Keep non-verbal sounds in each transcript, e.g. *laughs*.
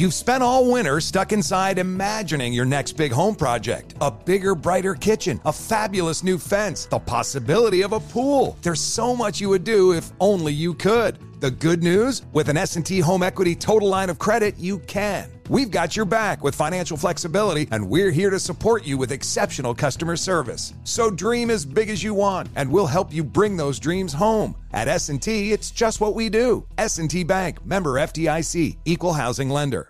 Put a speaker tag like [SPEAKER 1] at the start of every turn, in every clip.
[SPEAKER 1] You've spent all winter stuck inside imagining your next big home project. A bigger, brighter kitchen, a fabulous new fence, the possibility of a pool. There's so much you would do if only you could. The good news, with an S&T Home Equity Total Line of Credit, you can. We've got your back with financial flexibility and we're here to support you with exceptional customer service. So dream as big as you want and we'll help you bring those dreams home. At S&T, it's just what we do. S&T Bank, member FDIC, equal housing lender.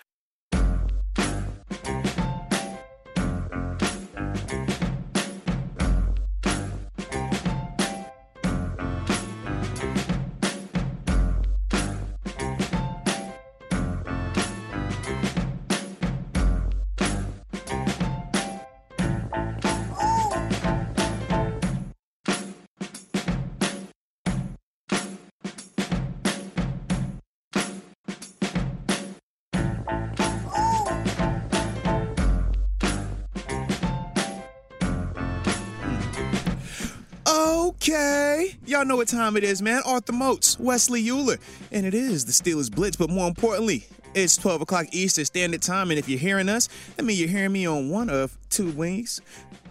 [SPEAKER 2] Y'all know what time it is, man. Arthur Moats, Wesley Uhler, and it is the Steelers Blitz. But more importantly, it's 12 o'clock Eastern Standard Time, and if you're hearing us, that means you're hearing me on one of two wings,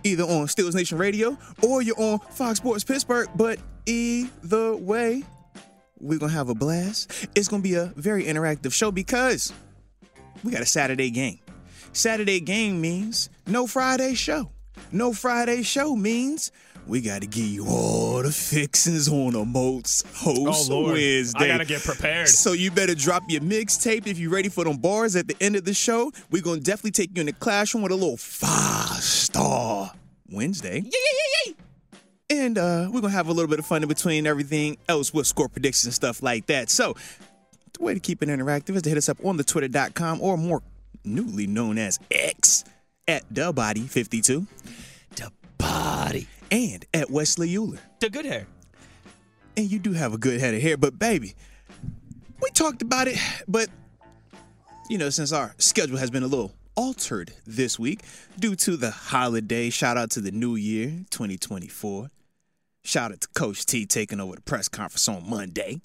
[SPEAKER 2] either on Steelers Nation Radio or you're on Fox Sports Pittsburgh. But either way, we're gonna have a blast. It's gonna be a very interactive show because we got a Saturday game. Saturday game means no Friday show. No Friday show means we got to give you all the fixings on a Moats Host
[SPEAKER 3] Oh.
[SPEAKER 2] Wednesday.
[SPEAKER 3] I gotta get prepared.
[SPEAKER 2] So you better drop your mixtape if you're ready for them bars at the end of the show. We're gonna definitely take you in the classroom with a little five star Wednesday. Yeah, yeah, yeah, yeah. And uh, we're gonna have a little bit of fun in between everything else with score predictions and stuff like that. So the way to keep it interactive is to hit us up on the twitter.com or more newly known as X at DaBody52. Dubody. And at Wesley Uhler.
[SPEAKER 3] The good hair.
[SPEAKER 2] And you do have a good head of hair, but baby, we talked about it, but you know, since our schedule has been a little altered this week due to the holiday, shout out to the new year, 2024. Shout out to Coach T taking over the press conference on Monday.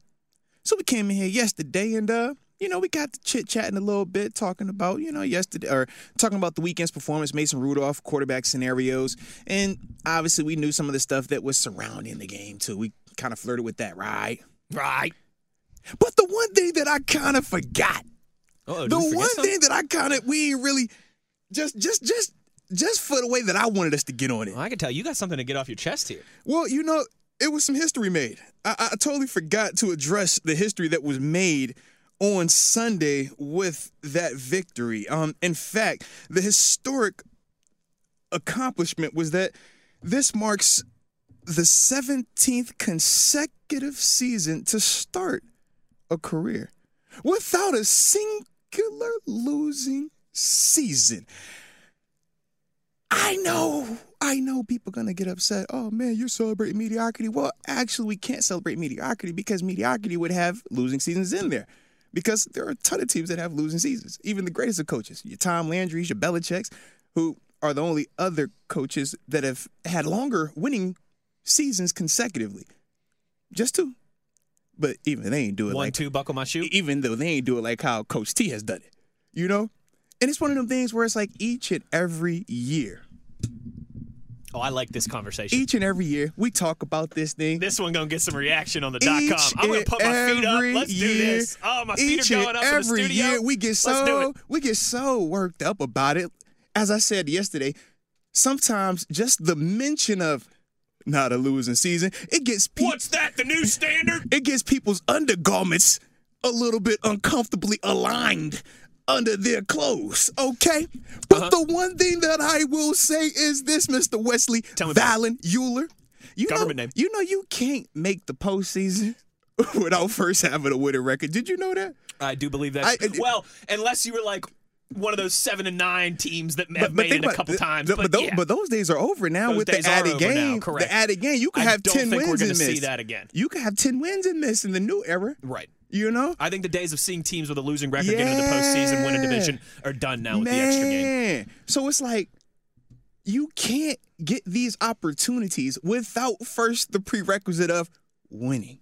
[SPEAKER 2] So we came in here yesterday and uh, you know, we got to chit chatting a little bit, talking about, you know, yesterday or talking about the weekend's performance, Mason Rudolph, quarterback scenarios. And obviously we knew some of the stuff that was surrounding the game too. We kind of flirted with that, right?
[SPEAKER 3] Right.
[SPEAKER 2] But the one thing that I kind of forgot,
[SPEAKER 3] Oh,
[SPEAKER 2] the one thing that I kind of we ain't really just just just just for the way that I wanted us to get on it.
[SPEAKER 3] Well, I can tell you got something to get off your chest here.
[SPEAKER 2] Well, you know, it was some history made. I, I totally forgot to address the history that was made on Sunday with that victory. Um, in fact, the historic accomplishment was that this marks the 17th consecutive season to start a career without a singular losing season. I know, I know people gonna get upset. Oh man, you're celebrating mediocrity. Well, actually, we can't celebrate mediocrity because mediocrity would have losing seasons in there. Because there are a ton of teams that have losing seasons. Even the greatest of coaches, your Tom Landry's, your Belichick's, who are the only other coaches that have had longer winning seasons consecutively. Just two. But even they ain't do it
[SPEAKER 3] One,
[SPEAKER 2] like
[SPEAKER 3] two, buckle my shoe.
[SPEAKER 2] even though they ain't do it like how Coach T has done it. You know? And it's one of them things where it's like each and every year,
[SPEAKER 3] Oh, I like this conversation.
[SPEAKER 2] each and every year, we talk about this thing.
[SPEAKER 3] this one gonna get some reaction on the dot com. I'm gonna put my feet up. Let's do this. Oh, my feet are going up in the
[SPEAKER 2] every
[SPEAKER 3] studio.
[SPEAKER 2] year, we get so we get so worked up about it. As I said yesterday, sometimes just the mention of not a losing season, it gets people
[SPEAKER 3] What's that? The new standard? *laughs*
[SPEAKER 2] it gets people's undergarments a little bit uncomfortably aligned under their clothes, okay? But
[SPEAKER 3] Uh-huh.
[SPEAKER 2] the one thing that I will say is this, Mr. Wesley
[SPEAKER 3] Tell me.
[SPEAKER 2] Valen Uhler. You
[SPEAKER 3] Government
[SPEAKER 2] know,
[SPEAKER 3] name.
[SPEAKER 2] You know you can't make the postseason *laughs* without first having a winning record. Did you know that?
[SPEAKER 3] I do believe that.
[SPEAKER 2] I-
[SPEAKER 3] well, unless you were like one of those seven and nine teams that have made it a couple
[SPEAKER 2] th-
[SPEAKER 3] times.
[SPEAKER 2] th-
[SPEAKER 3] but,
[SPEAKER 2] those,
[SPEAKER 3] yeah.
[SPEAKER 2] but those days are over now
[SPEAKER 3] Those
[SPEAKER 2] with the added
[SPEAKER 3] over now,
[SPEAKER 2] game.
[SPEAKER 3] correct.
[SPEAKER 2] The added game, you can
[SPEAKER 3] I
[SPEAKER 2] have ten wins
[SPEAKER 3] see
[SPEAKER 2] this.
[SPEAKER 3] that again.
[SPEAKER 2] You can have ten wins in this in the new era.
[SPEAKER 3] right.
[SPEAKER 2] You know?
[SPEAKER 3] I think the days of seeing teams with a losing record get into the postseason, win a division, are done now with
[SPEAKER 2] Man.
[SPEAKER 3] the extra game.
[SPEAKER 2] So it's like you can't get these opportunities without first the prerequisite of winning.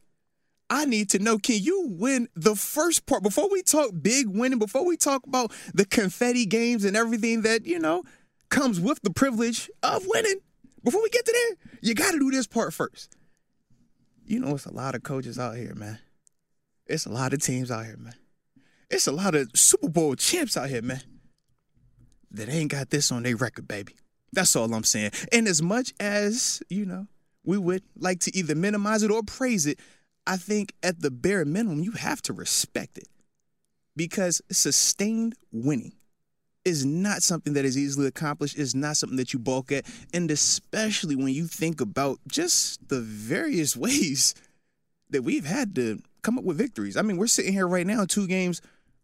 [SPEAKER 2] I need to know can you win the first part before we talk big winning, before we talk about the confetti games and everything that, you know, comes with the privilege of winning. Before we get to there, you got to do this part first. You know, it's a lot of coaches out here, man. It's a lot of teams out here, man. It's a lot of Super Bowl champs out here, man that ain't got this on their record, baby. That's all I'm saying. And as much as, you know, we would like to either minimize it or praise it, I think at the bare minimum, you have to respect it. Because sustained winning is not something that is easily accomplished, is not something that you balk at. And especially when you think about just the various *laughs* ways that we've had to come up with victories. I mean, we're sitting here right now, two games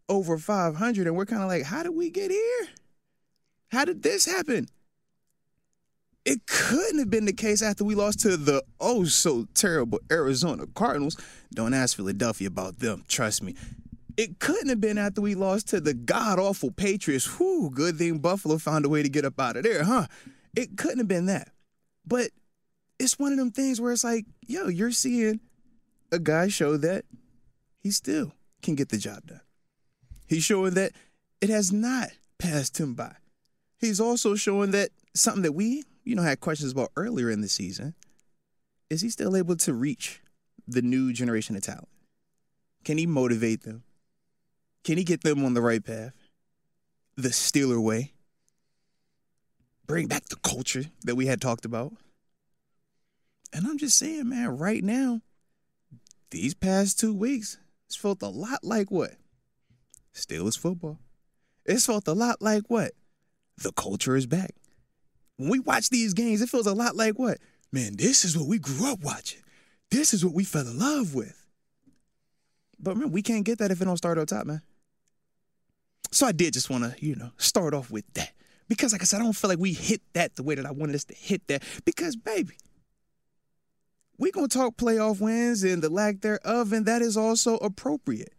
[SPEAKER 2] over 500, and we're kind of like, how did we get here? How did this happen? It couldn't have been the case after we lost to the oh so terrible Arizona Cardinals. Don't ask Philadelphia about them, trust me. It couldn't have been after we lost to the god awful Patriots. Whew, good thing Buffalo found a way to get up out of there, huh? It couldn't have been that. But it's one of them things where it's like, yo, you're seeing a guy show that he still can get the job done. He's showing that it has not passed him by. He's also showing that something that we, you know, had questions about earlier in the season. Is he still able to reach the new generation of talent? Can he motivate them? Can he get them on the right path? The Steeler way? Bring back the culture that we had talked about? And I'm just saying, man, right now, these past two weeks, it's felt a lot like what? Steelers football. It's felt a lot like what? The culture is back. When we watch these games, it feels a lot like what? Man, this is what we grew up watching. This is what we fell in love with. But man, we can't get that if it don't start up top, man. So I did just want to, you know, start off with that. Because like I said, I don't feel like we hit that the way that I wanted us to hit that. Because, baby, we gonna talk playoff wins and the lack thereof, and that is also appropriate.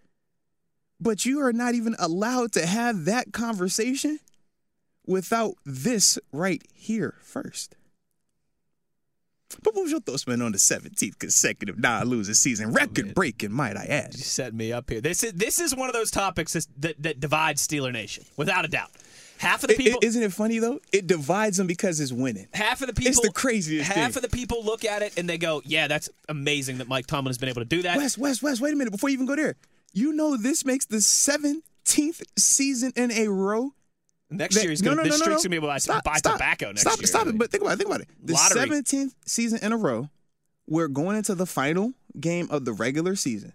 [SPEAKER 2] But you are not even allowed to have that conversation without this right here first. But what was your thoughts, man, on the 17th consecutive non-losing season, record breaking, might I add?
[SPEAKER 3] You set me up here. This is this is one of those topics that that divides Steeler Nation, without a doubt. Half of the people,
[SPEAKER 2] isn't it funny though? It divides them because it's winning.
[SPEAKER 3] half of the people,
[SPEAKER 2] It's the craziest
[SPEAKER 3] Half
[SPEAKER 2] thing.
[SPEAKER 3] of the people look at it and they go, "Yeah, that's amazing that Mike Tomlin has been able to do that."
[SPEAKER 2] Wes, Wes, Wes, wait a minute before you even go there. You know this makes the 17th season in a row.
[SPEAKER 3] Next
[SPEAKER 2] that-
[SPEAKER 3] year he's gonna, this streak's gonna be able to buy,
[SPEAKER 2] Stop,
[SPEAKER 3] buy
[SPEAKER 2] stop.
[SPEAKER 3] tobacco next
[SPEAKER 2] stop,
[SPEAKER 3] year.
[SPEAKER 2] Stop it, but think about it. Think about it. The 17th season in a row, we're going into the final game of the regular season.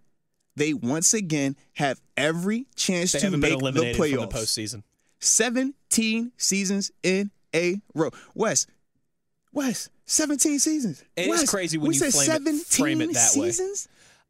[SPEAKER 2] They once again have every chance
[SPEAKER 3] they
[SPEAKER 2] to make the
[SPEAKER 3] eliminated from the
[SPEAKER 2] playoffs.
[SPEAKER 3] postseason.
[SPEAKER 2] 17 seasons in a row. Wes, Wes, 17 seasons.
[SPEAKER 3] It is
[SPEAKER 2] Wes,
[SPEAKER 3] crazy when
[SPEAKER 2] we
[SPEAKER 3] you
[SPEAKER 2] said
[SPEAKER 3] frame it-
[SPEAKER 2] 17
[SPEAKER 3] frame it that way.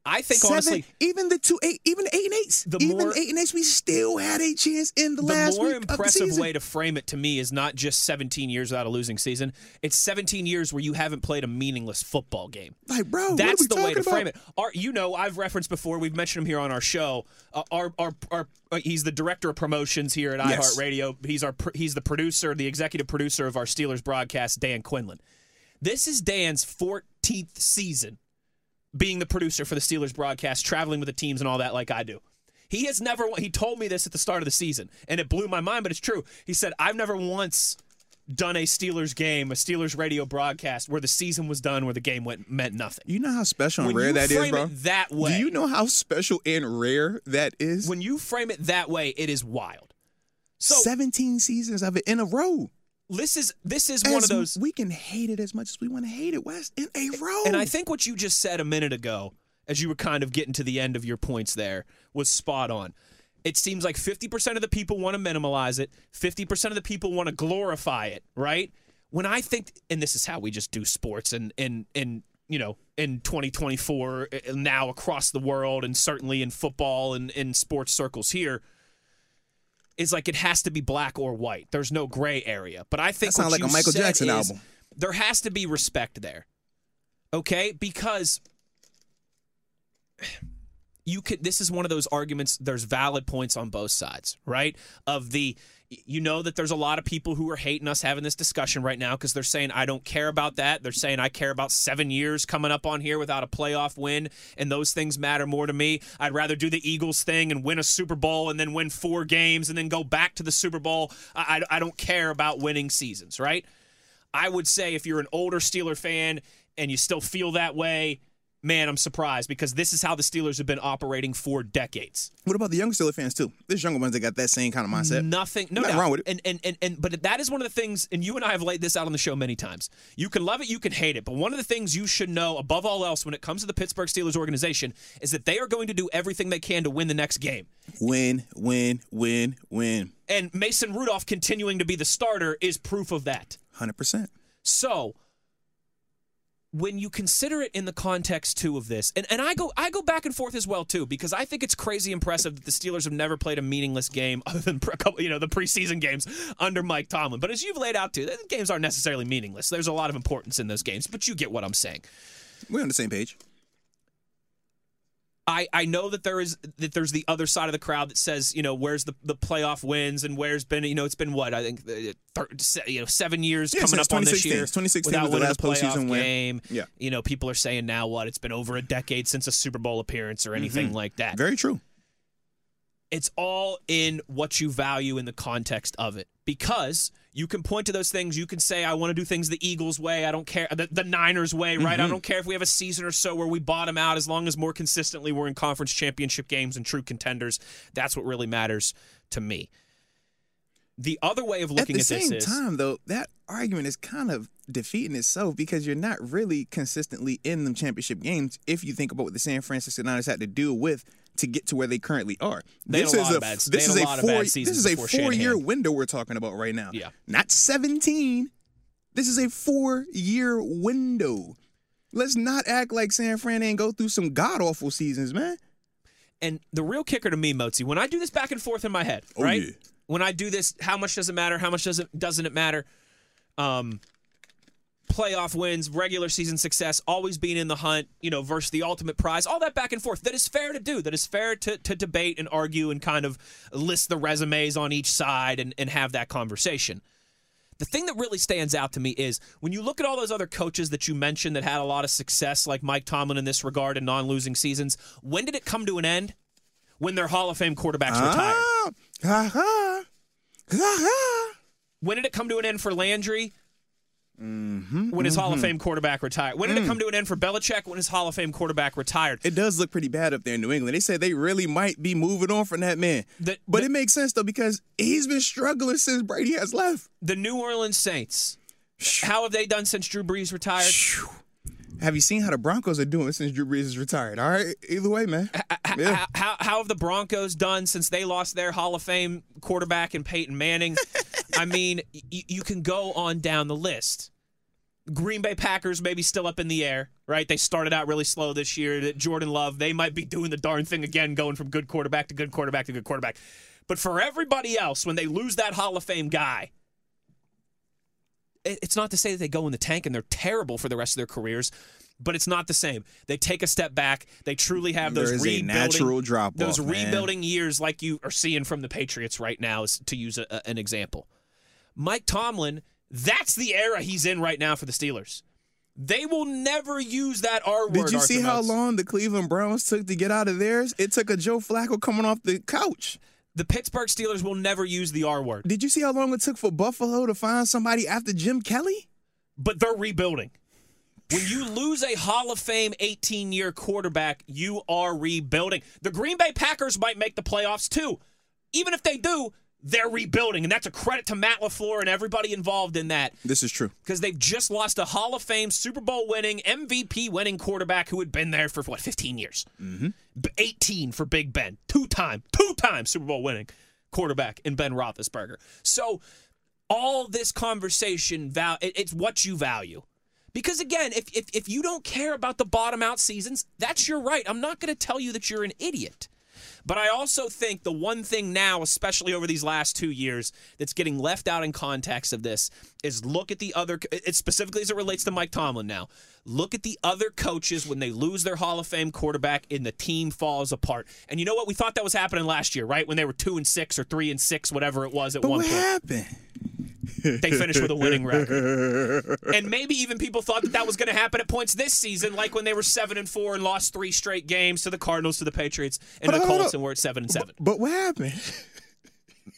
[SPEAKER 3] I think
[SPEAKER 2] Seven,
[SPEAKER 3] honestly,
[SPEAKER 2] even the two eight, even the eight and eights,
[SPEAKER 3] The
[SPEAKER 2] even
[SPEAKER 3] more-
[SPEAKER 2] the eight and eights, we still had a chance in the,
[SPEAKER 3] the
[SPEAKER 2] last
[SPEAKER 3] more
[SPEAKER 2] the
[SPEAKER 3] impressive way to frame it to me is not just 17 years without a losing season. It's 17 years where you haven't played a meaningless football game.
[SPEAKER 2] like, bro,
[SPEAKER 3] That's the way to
[SPEAKER 2] talking
[SPEAKER 3] frame it. Our, you know, I've referenced before. We've mentioned him here on our show. Uh, our, our, our, uh, he's the director of promotions here at
[SPEAKER 2] Yes.
[SPEAKER 3] iHeartRadio. He's our, he's the producer, the executive producer of our Steelers broadcast, Dan Quinlan. This is Dan's 14th season being the producer for the Steelers broadcast, traveling with the teams and all that, like I do. He has never. He told me this at the start of the season, and it blew my mind. But it's true. He said, "I've never once." Done a Steelers game, a Steelers radio broadcast where the season was done, where the game went meant nothing.
[SPEAKER 2] You know how special and
[SPEAKER 3] When
[SPEAKER 2] rare that is, bro.
[SPEAKER 3] it that way,
[SPEAKER 2] Do you know how special and rare that is?
[SPEAKER 3] when you frame it that way, it is wild. So
[SPEAKER 2] 17 seasons of it in a row.
[SPEAKER 3] This is this is one of those,
[SPEAKER 2] we can hate it as much as we want to hate it, Wes, in a row.
[SPEAKER 3] and I think what you just said a minute ago, as you were kind of getting to the end of your points there, was spot on. It seems like 50% of the people want to minimalize it, 50% of the people want to glorify it, right? When I think, and this is how we just do sports, and and and you know, in 2024 uh, now across the world, and certainly in football and in sports circles here, is like it has to be black or white. There's no gray area. But I think
[SPEAKER 2] That sounds like a Michael Jackson
[SPEAKER 3] is
[SPEAKER 2] album.
[SPEAKER 3] There has to be respect there, okay? Because you could this is one of those arguments there's valid points on both sides right of the you know that there's a lot of people who are hating us having this discussion right now because they're saying i don't care about that. They're saying i care about seven years coming up on here without a playoff win and those things matter more to me. I'd rather do the eagles thing and win a super bowl and then win four games and then go back to the super bowl. I, I, I don't care about winning seasons right? I would say if you're an older steeler fan and you still feel that way man, I'm surprised because this is how the Steelers have been operating for decades.
[SPEAKER 2] What about the young Steelers fans too? There's younger ones that got that same kind of mindset.
[SPEAKER 3] Nothing, no
[SPEAKER 2] Nothing wrong with it.
[SPEAKER 3] And, and and and but that is one of the things. And you and I have laid this out on the show many times. You can love it, you can hate it, but one of the things you should know above all else when it comes to the Pittsburgh Steelers organization is that they are going to do everything they can to win the next game.
[SPEAKER 2] Win, win, win, win.
[SPEAKER 3] And Mason Rudolph continuing to be the starter is proof of that.
[SPEAKER 2] Hundred percent.
[SPEAKER 3] So when you consider it in the context too of this, and, and I go I go back and forth as well too because I think it's crazy impressive that the Steelers have never played a meaningless game *laughs* other than a couple, you know the preseason games under Mike Tomlin. But as you've laid out too, the games aren't necessarily meaningless. There's a lot of importance in those games, but you get what I'm saying.
[SPEAKER 2] We're on the same page.
[SPEAKER 3] I, I know that there is that there's the other side of the crowd that says you know where's the, the playoff wins and where's been you know it's been what I think uh, thir- se- you know seven years
[SPEAKER 2] Yeah,
[SPEAKER 3] coming up on this year
[SPEAKER 2] 2016
[SPEAKER 3] without
[SPEAKER 2] was the last postseason win.
[SPEAKER 3] game.
[SPEAKER 2] Yeah.
[SPEAKER 3] you know people are saying now what it's been over a decade since a Super Bowl appearance or anything like that.
[SPEAKER 2] Mm-hmm. Very true.
[SPEAKER 3] it's all in what you value in the context of it because you can point to those things. You can say i want to do things the eagles way. I don't care the, the niners way right? I mm-hmm. don't care if we have a season or so where we bottom out as long as more consistently we're in conference championship games and true contenders. That's what really matters to me the other way of looking At
[SPEAKER 2] the
[SPEAKER 3] at, the
[SPEAKER 2] same
[SPEAKER 3] this is
[SPEAKER 2] time, though, that argument is kind of defeating itself because you're not really consistently in them championship games. If you think about what the San Francisco Niners had to deal with to get to where they currently are,
[SPEAKER 3] They
[SPEAKER 2] this is a
[SPEAKER 3] bad-
[SPEAKER 2] this is
[SPEAKER 3] a
[SPEAKER 2] a
[SPEAKER 3] lot of
[SPEAKER 2] four this is a four year
[SPEAKER 3] Shanahan.
[SPEAKER 2] window we're talking about right now.
[SPEAKER 3] Yeah.
[SPEAKER 2] not seventeen. This is a four year window. Let's not act like San Fran ain't go through some god awful seasons, man.
[SPEAKER 3] And the real kicker to me, Mozi, when I do this back and forth in my head,
[SPEAKER 2] Oh,
[SPEAKER 3] right?
[SPEAKER 2] yeah.
[SPEAKER 3] When I do this, how much does it matter? How much does it doesn't it matter? Um, playoff wins, regular season success, always being in the hunt, you know, versus the ultimate prize, all that back and forth. That is fair to do. That is fair to, to debate and argue and kind of list the resumes on each side and, and have that conversation. The thing that really stands out to me is when you look at all those other coaches that you mentioned that had a lot of success, like Mike Tomlin in this regard and non losing seasons, when did it come to an end? When their Hall of Fame quarterbacks retired.
[SPEAKER 2] Ah, ha, ha, ha. *laughs*
[SPEAKER 3] When did it come to an end for Landry?
[SPEAKER 2] Mm-hmm,
[SPEAKER 3] when his Hall of Fame quarterback retired. When did it come to an end for Belichick? When his Hall of Fame quarterback retired.
[SPEAKER 2] It does look pretty bad up there in New England. They said they really might be moving on from that man.
[SPEAKER 3] The-
[SPEAKER 2] but
[SPEAKER 3] the-
[SPEAKER 2] it makes sense though because he's been struggling since Brady has left.
[SPEAKER 3] The New Orleans Saints. How have they done since Drew Brees retired?
[SPEAKER 2] Have you seen how the Broncos are doing since Drew Brees is retired? All right, either way, man. Yeah.
[SPEAKER 3] How, how, how have the Broncos done since they lost their Hall of Fame quarterback and Peyton Manning? I mean, y- you can go on down the list. Green Bay Packers maybe still up in the air, right? They started out really slow this year. That Jordan Love, they might be doing the darn thing again, going from good quarterback to good quarterback to good quarterback. But for everybody else, when they lose that Hall of Fame guy, it's not to say that they go in the tank and they're terrible for the rest of their careers, but it's not the same. They take a step back. They truly have those
[SPEAKER 2] There is a
[SPEAKER 3] rebuilding,
[SPEAKER 2] natural drop-off,
[SPEAKER 3] those
[SPEAKER 2] man.
[SPEAKER 3] rebuilding years like you are seeing from the Patriots right now, is- to use a, an example. Mike Tomlin, that's the era he's in right now for the Steelers. They will never use that R word.
[SPEAKER 2] Did you see
[SPEAKER 3] Arthur
[SPEAKER 2] how long the Cleveland Browns took to get out of theirs? It took a Joe Flacco coming off the couch.
[SPEAKER 3] The Pittsburgh Steelers will never use the R word?
[SPEAKER 2] Did you see how long it took for Buffalo to find somebody after Jim Kelly?
[SPEAKER 3] but they're rebuilding. When you lose a Hall of Fame 18 year quarterback, you are rebuilding. The Green Bay Packers might make the playoffs too. Even if they do, they're rebuilding. And that's a credit to Matt LaFleur and everybody involved in that
[SPEAKER 2] This is true.
[SPEAKER 3] because they've just lost a Hall of Fame, Super Bowl winning, MVP winning quarterback who had been there for what, 15 years? Mm-hmm. 18 for Big Ben. Two time, two time Super Bowl winning quarterback in Ben Roethlisberger. So all this conversation, val- it's what you value. Because again, if, if, if you don't care about the bottom out seasons, that's your right. I'm not going to tell you that you're an idiot. But I also think the one thing now, especially over these last two years, that's getting left out in context of this is look at the other, specifically as it relates to Mike Tomlin now. Look at the other coaches when they lose their Hall of Fame quarterback and the team falls apart. And you know what? We thought that was happening last year, right? When they were two and six or three and six, whatever it was at
[SPEAKER 2] But
[SPEAKER 3] one
[SPEAKER 2] what
[SPEAKER 3] point
[SPEAKER 2] happened?
[SPEAKER 3] They finished with a winning record. *laughs* And maybe even people thought that that was going to happen at points this season, like when they were seven and four and lost three straight games to the Cardinals, to the Patriots, and
[SPEAKER 2] Hold
[SPEAKER 3] the Colts, and we're at seven and seven.
[SPEAKER 2] But what happened?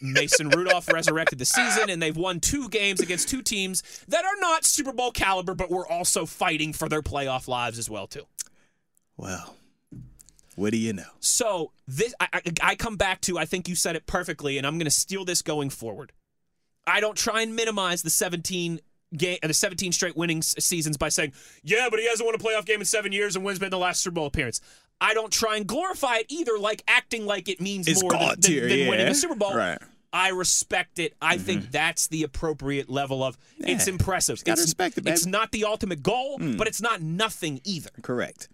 [SPEAKER 3] Mason Rudolph resurrected the season, and they've won two games against two teams that are not Super Bowl caliber, but were also fighting for their playoff lives as well too.
[SPEAKER 2] Well, what do you know?
[SPEAKER 3] So this, I, I, I come back to. I think you said it perfectly, and I'm going to steal this going forward. I don't try and minimize the 17 game, the 17 straight winning seasons by saying, "Yeah, but he hasn't won a playoff game in seven years, and when's been the last Super Bowl appearance." I don't try and glorify it either, like acting like it means
[SPEAKER 2] It's
[SPEAKER 3] more than, than, than winning
[SPEAKER 2] yeah.
[SPEAKER 3] a Super Bowl.
[SPEAKER 2] Right.
[SPEAKER 3] I respect it. I mm-hmm. think that's the appropriate level of. It's impressive. it's,
[SPEAKER 2] respect it,
[SPEAKER 3] It's not the ultimate goal, mm. but it's not nothing either.
[SPEAKER 2] Correct.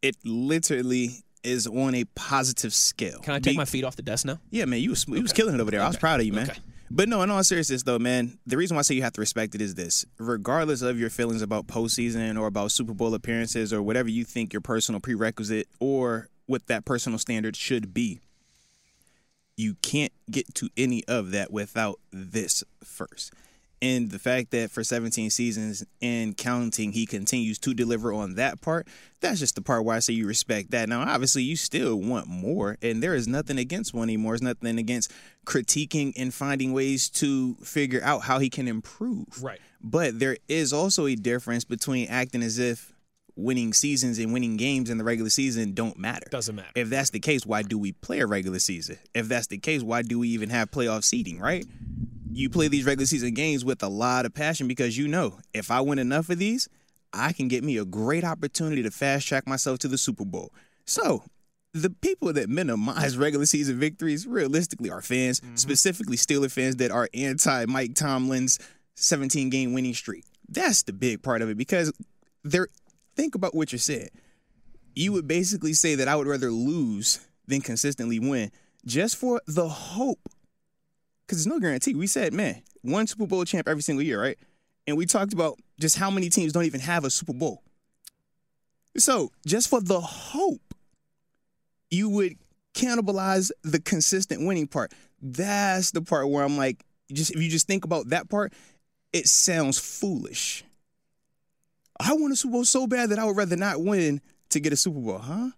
[SPEAKER 2] It literally is on a positive scale.
[SPEAKER 3] Can I take
[SPEAKER 2] Be-
[SPEAKER 3] my feet off the desk now?
[SPEAKER 2] Yeah, man, you was you was killing it over there. I was proud of you, man.
[SPEAKER 3] Okay.
[SPEAKER 2] But no, in all seriousness, though, man, the reason why I say you have to respect it is this: regardless of your feelings about postseason or about Super Bowl appearances or whatever you think your personal prerequisite or what that personal standard should be, you can't get to any of that without this first. And the fact that for 17 seasons and counting, he continues to deliver on that part, that's just the part where I say you respect that. Now, obviously, you still want more, and there is nothing against wanting more. There's nothing against critiquing and finding ways to figure out how he can improve.
[SPEAKER 3] Right.
[SPEAKER 2] But there is also a difference between acting as if winning seasons and winning games in the regular season don't matter.
[SPEAKER 3] Doesn't matter.
[SPEAKER 2] If that's the case, why do we play a regular season? If that's the case, why do we even have playoff seeding, right? You play these regular season games with a lot of passion because you know if I win enough of these, I can get me a great opportunity to fast track myself to the Super Bowl. So, the people that minimize *laughs* regular season victories realistically are fans, mm-hmm. specifically Steeler fans that are anti Mike Tomlin's 17 game winning streak. That's the big part of it because they're think about what you said. you would basically say that I would rather lose than consistently win just for the hope. Because there's no guarantee. We said, man, one Super Bowl champ every single year, right? And we talked about just how many teams don't even have a Super Bowl. So just for the hope, you would cannibalize the consistent winning part. That's the part where I'm like, just if you just think about that part, it sounds foolish. I want a Super Bowl so bad that I would rather not win to get a Super Bowl, huh?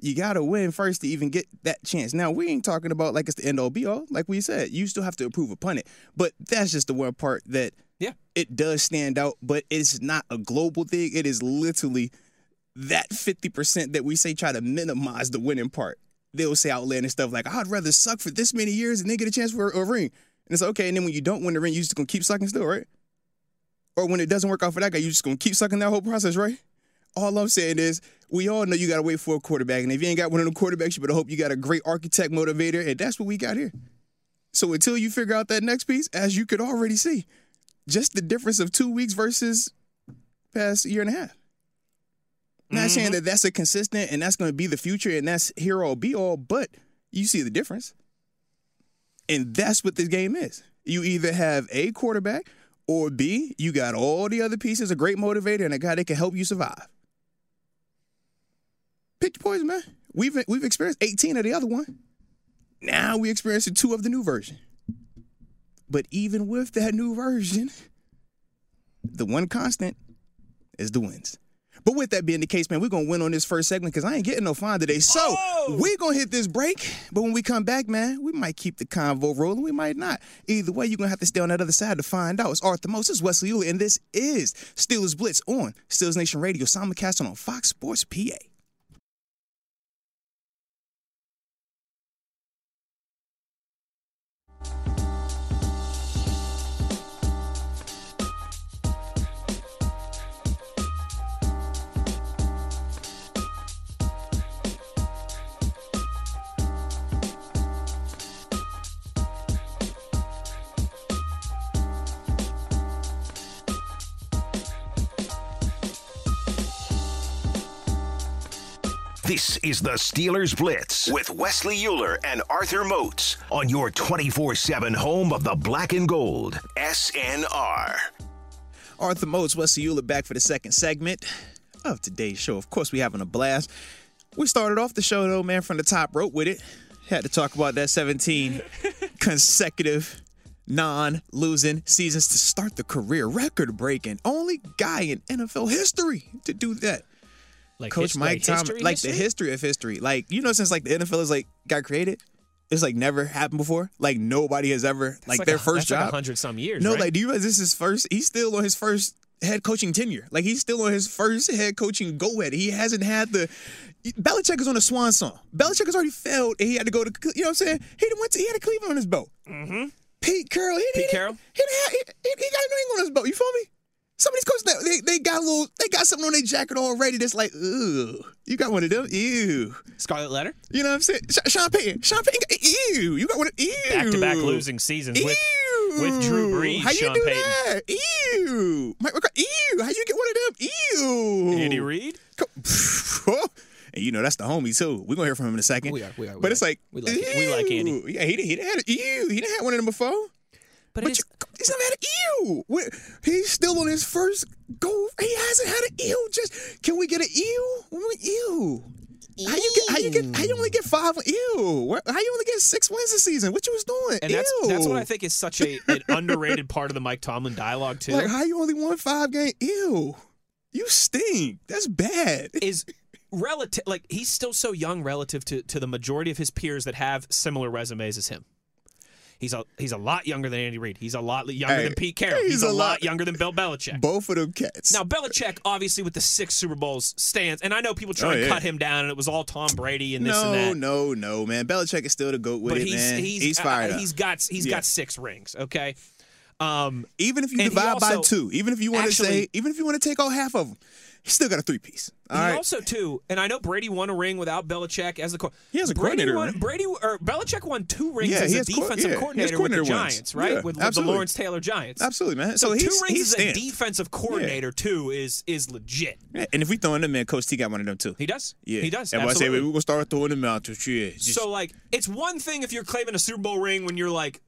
[SPEAKER 2] You gotta win first to even get that chance. Now we ain't talking about like it's the end all be all. Like we said, you still have to improve upon it. But that's just the one part that
[SPEAKER 3] Yeah.
[SPEAKER 2] it does stand out. But it's not a global thing. It is literally that fifty percent that we say try to minimize the winning part. They'll say outlandish stuff like, "I'd rather suck for this many years and then get a chance for a, a ring." And it's okay. And then when you don't win the ring, you just gonna keep sucking still, right? Or when it doesn't work out for that guy, you just gonna keep sucking that whole process, right? All I'm saying is, we all know you gotta wait for a quarterback, and if you ain't got one of them quarterbacks, you better hope you got a great architect motivator, and that's what we got here. So until you figure out that next piece, as you could already see, just the difference of two weeks versus past year and a half. Not mm-hmm. saying that that's a consistent and that's going to be the future and that's here all be all, but you see the difference. And that's what this game is. You either have a quarterback or B, you got all the other pieces, a great motivator, and a guy that can help you survive. Pick your poison, man. We've we've experienced 18 of the other one. Now we experiencing two of the new version. But even with that new version, the one constant is the wins. But with that being the case, man, we're gonna win on this first segment because I ain't getting no fine today. So
[SPEAKER 3] Oh!
[SPEAKER 2] we're gonna hit this break. But when we come back, man, we might keep the convo rolling. We might not. Either way, you're gonna have to stay on that other side to find out. It's Arthur Moats, Wesley Uhler, and this is Steelers Blitz on Steelers Nation Radio, simulcast on Fox Sports PA.
[SPEAKER 4] This is the Steelers Blitz with Wesley Uhler and Arthur Moats on your 24 7 home of the black and gold. SNR.
[SPEAKER 2] Arthur Moats, Wesley Uhler back for the second segment of today's show. Of course, we're having a blast. We started off the show though, man, from the top rope with it. Had to talk about that 17 *laughs* consecutive non-losing seasons to start the career record breaking. Only guy in NFL history to do that.
[SPEAKER 3] Like
[SPEAKER 2] Coach
[SPEAKER 3] his-
[SPEAKER 2] Mike
[SPEAKER 3] like history,
[SPEAKER 2] like
[SPEAKER 3] history?
[SPEAKER 2] the history of history. Like, you know, since like the NFL is like got created, it's like never happened before. Like nobody has ever
[SPEAKER 3] That's
[SPEAKER 2] like, their
[SPEAKER 3] a-
[SPEAKER 2] first
[SPEAKER 3] that's like
[SPEAKER 2] job.
[SPEAKER 3] a hundred some years.
[SPEAKER 2] No,
[SPEAKER 3] right?
[SPEAKER 2] like, do you realize this is his first? He's still on his first head coaching tenure. Like, he's still on his first head coaching go ahead. He hasn't had the. Belichick is on a swan song. Belichick has already failed, and he had to go to. You know what I'm saying? He went to. He had a Cleveland on his boat. Mm-hmm. Pete Carroll. He,
[SPEAKER 3] Pete
[SPEAKER 2] he,
[SPEAKER 3] Carroll?
[SPEAKER 2] He, he, he, he got a New England on his boat. You feel me? Some of these coaches, they, they got a little, they got something on their jacket already that's like, ooh, you got one of them, ew.
[SPEAKER 3] Scarlet Letter,
[SPEAKER 2] You know what I'm saying? Sh- Sean Payton, Sean Payton, got- ew, you got one of, ew.
[SPEAKER 3] back to back losing seasons
[SPEAKER 2] Ew.
[SPEAKER 3] with Drew Brees,
[SPEAKER 2] How you
[SPEAKER 3] Sean
[SPEAKER 2] do
[SPEAKER 3] Payton.
[SPEAKER 2] that? Ew. Mike McCarthy, ew. How you get one of them? Ew.
[SPEAKER 3] Andy Reid. *laughs*
[SPEAKER 2] And you know that's the homie too. We're gonna hear from him in a second.
[SPEAKER 3] We are, we are, we
[SPEAKER 2] but it's like
[SPEAKER 3] We like it. We like Andy.
[SPEAKER 2] Yeah, he he done had ew. He done had one of them before.
[SPEAKER 3] But,
[SPEAKER 2] But
[SPEAKER 3] it is,
[SPEAKER 2] you, he's never had an ew. What- He's still on his first go. He hasn't had an ew. Just can we get an ew? Ew. How you get? How you get? How you only get five? Ew. How you only get six wins this season? What you was doing?
[SPEAKER 3] and that's
[SPEAKER 2] ew.
[SPEAKER 3] that's what I think is such a an *laughs* underrated part of the Mike Tomlin dialogue too.
[SPEAKER 2] Like how you only won five games? Ew. You stink. That's bad.
[SPEAKER 3] is relative like he's still so young relative to, to the majority of his peers that have similar resumes as him. He's a he's a lot younger than Andy Reid. He's a lot younger
[SPEAKER 2] Hey,
[SPEAKER 3] than Pete Carroll.
[SPEAKER 2] he's
[SPEAKER 3] He's,
[SPEAKER 2] a
[SPEAKER 3] a, lot,
[SPEAKER 2] lot-
[SPEAKER 3] younger than Bill Belichick.
[SPEAKER 2] Both of them cats.
[SPEAKER 3] now Belichick, obviously, with the six Super Bowls stands, and I know people try
[SPEAKER 2] Oh,
[SPEAKER 3] and
[SPEAKER 2] yeah.
[SPEAKER 3] cut him down, and it was all Tom Brady and this
[SPEAKER 2] no,
[SPEAKER 3] and that.
[SPEAKER 2] no, no, no, man. Belichick is still the goat with
[SPEAKER 3] but
[SPEAKER 2] it,
[SPEAKER 3] he's
[SPEAKER 2] man.
[SPEAKER 3] he's
[SPEAKER 2] fired
[SPEAKER 3] uh,
[SPEAKER 2] up.
[SPEAKER 3] he's got he's
[SPEAKER 2] Yeah.
[SPEAKER 3] got six rings. Okay, um,
[SPEAKER 2] even if you divide by two, even if you want to say, even if you want to take all half of them, he's still got a three piece. All
[SPEAKER 3] he
[SPEAKER 2] right.
[SPEAKER 3] also too, and I know Brady won a ring without Belichick as the co-
[SPEAKER 2] He has a
[SPEAKER 3] Brady
[SPEAKER 2] coordinator
[SPEAKER 3] won,
[SPEAKER 2] ring.
[SPEAKER 3] Brady or Belichick won two rings
[SPEAKER 2] Yeah,
[SPEAKER 3] as a
[SPEAKER 2] has co-
[SPEAKER 3] defensive
[SPEAKER 2] yeah,
[SPEAKER 3] coordinator,
[SPEAKER 2] coordinator
[SPEAKER 3] with the
[SPEAKER 2] wins.
[SPEAKER 3] Giants, right?
[SPEAKER 2] Yeah,
[SPEAKER 3] with, with the. Lawrence Taylor Giants.
[SPEAKER 2] Absolutely, man.
[SPEAKER 3] So,
[SPEAKER 2] So,
[SPEAKER 3] two rings
[SPEAKER 2] he
[SPEAKER 3] as a defensive coordinator too is is legit.
[SPEAKER 2] And if we throw in them, man, Coach T got one of them too.
[SPEAKER 3] He does.
[SPEAKER 2] Yeah,
[SPEAKER 3] He does.
[SPEAKER 2] And I say we're gonna start throwing them out. Just-
[SPEAKER 3] So like, it's one thing if you're claiming a Super Bowl ring when you're like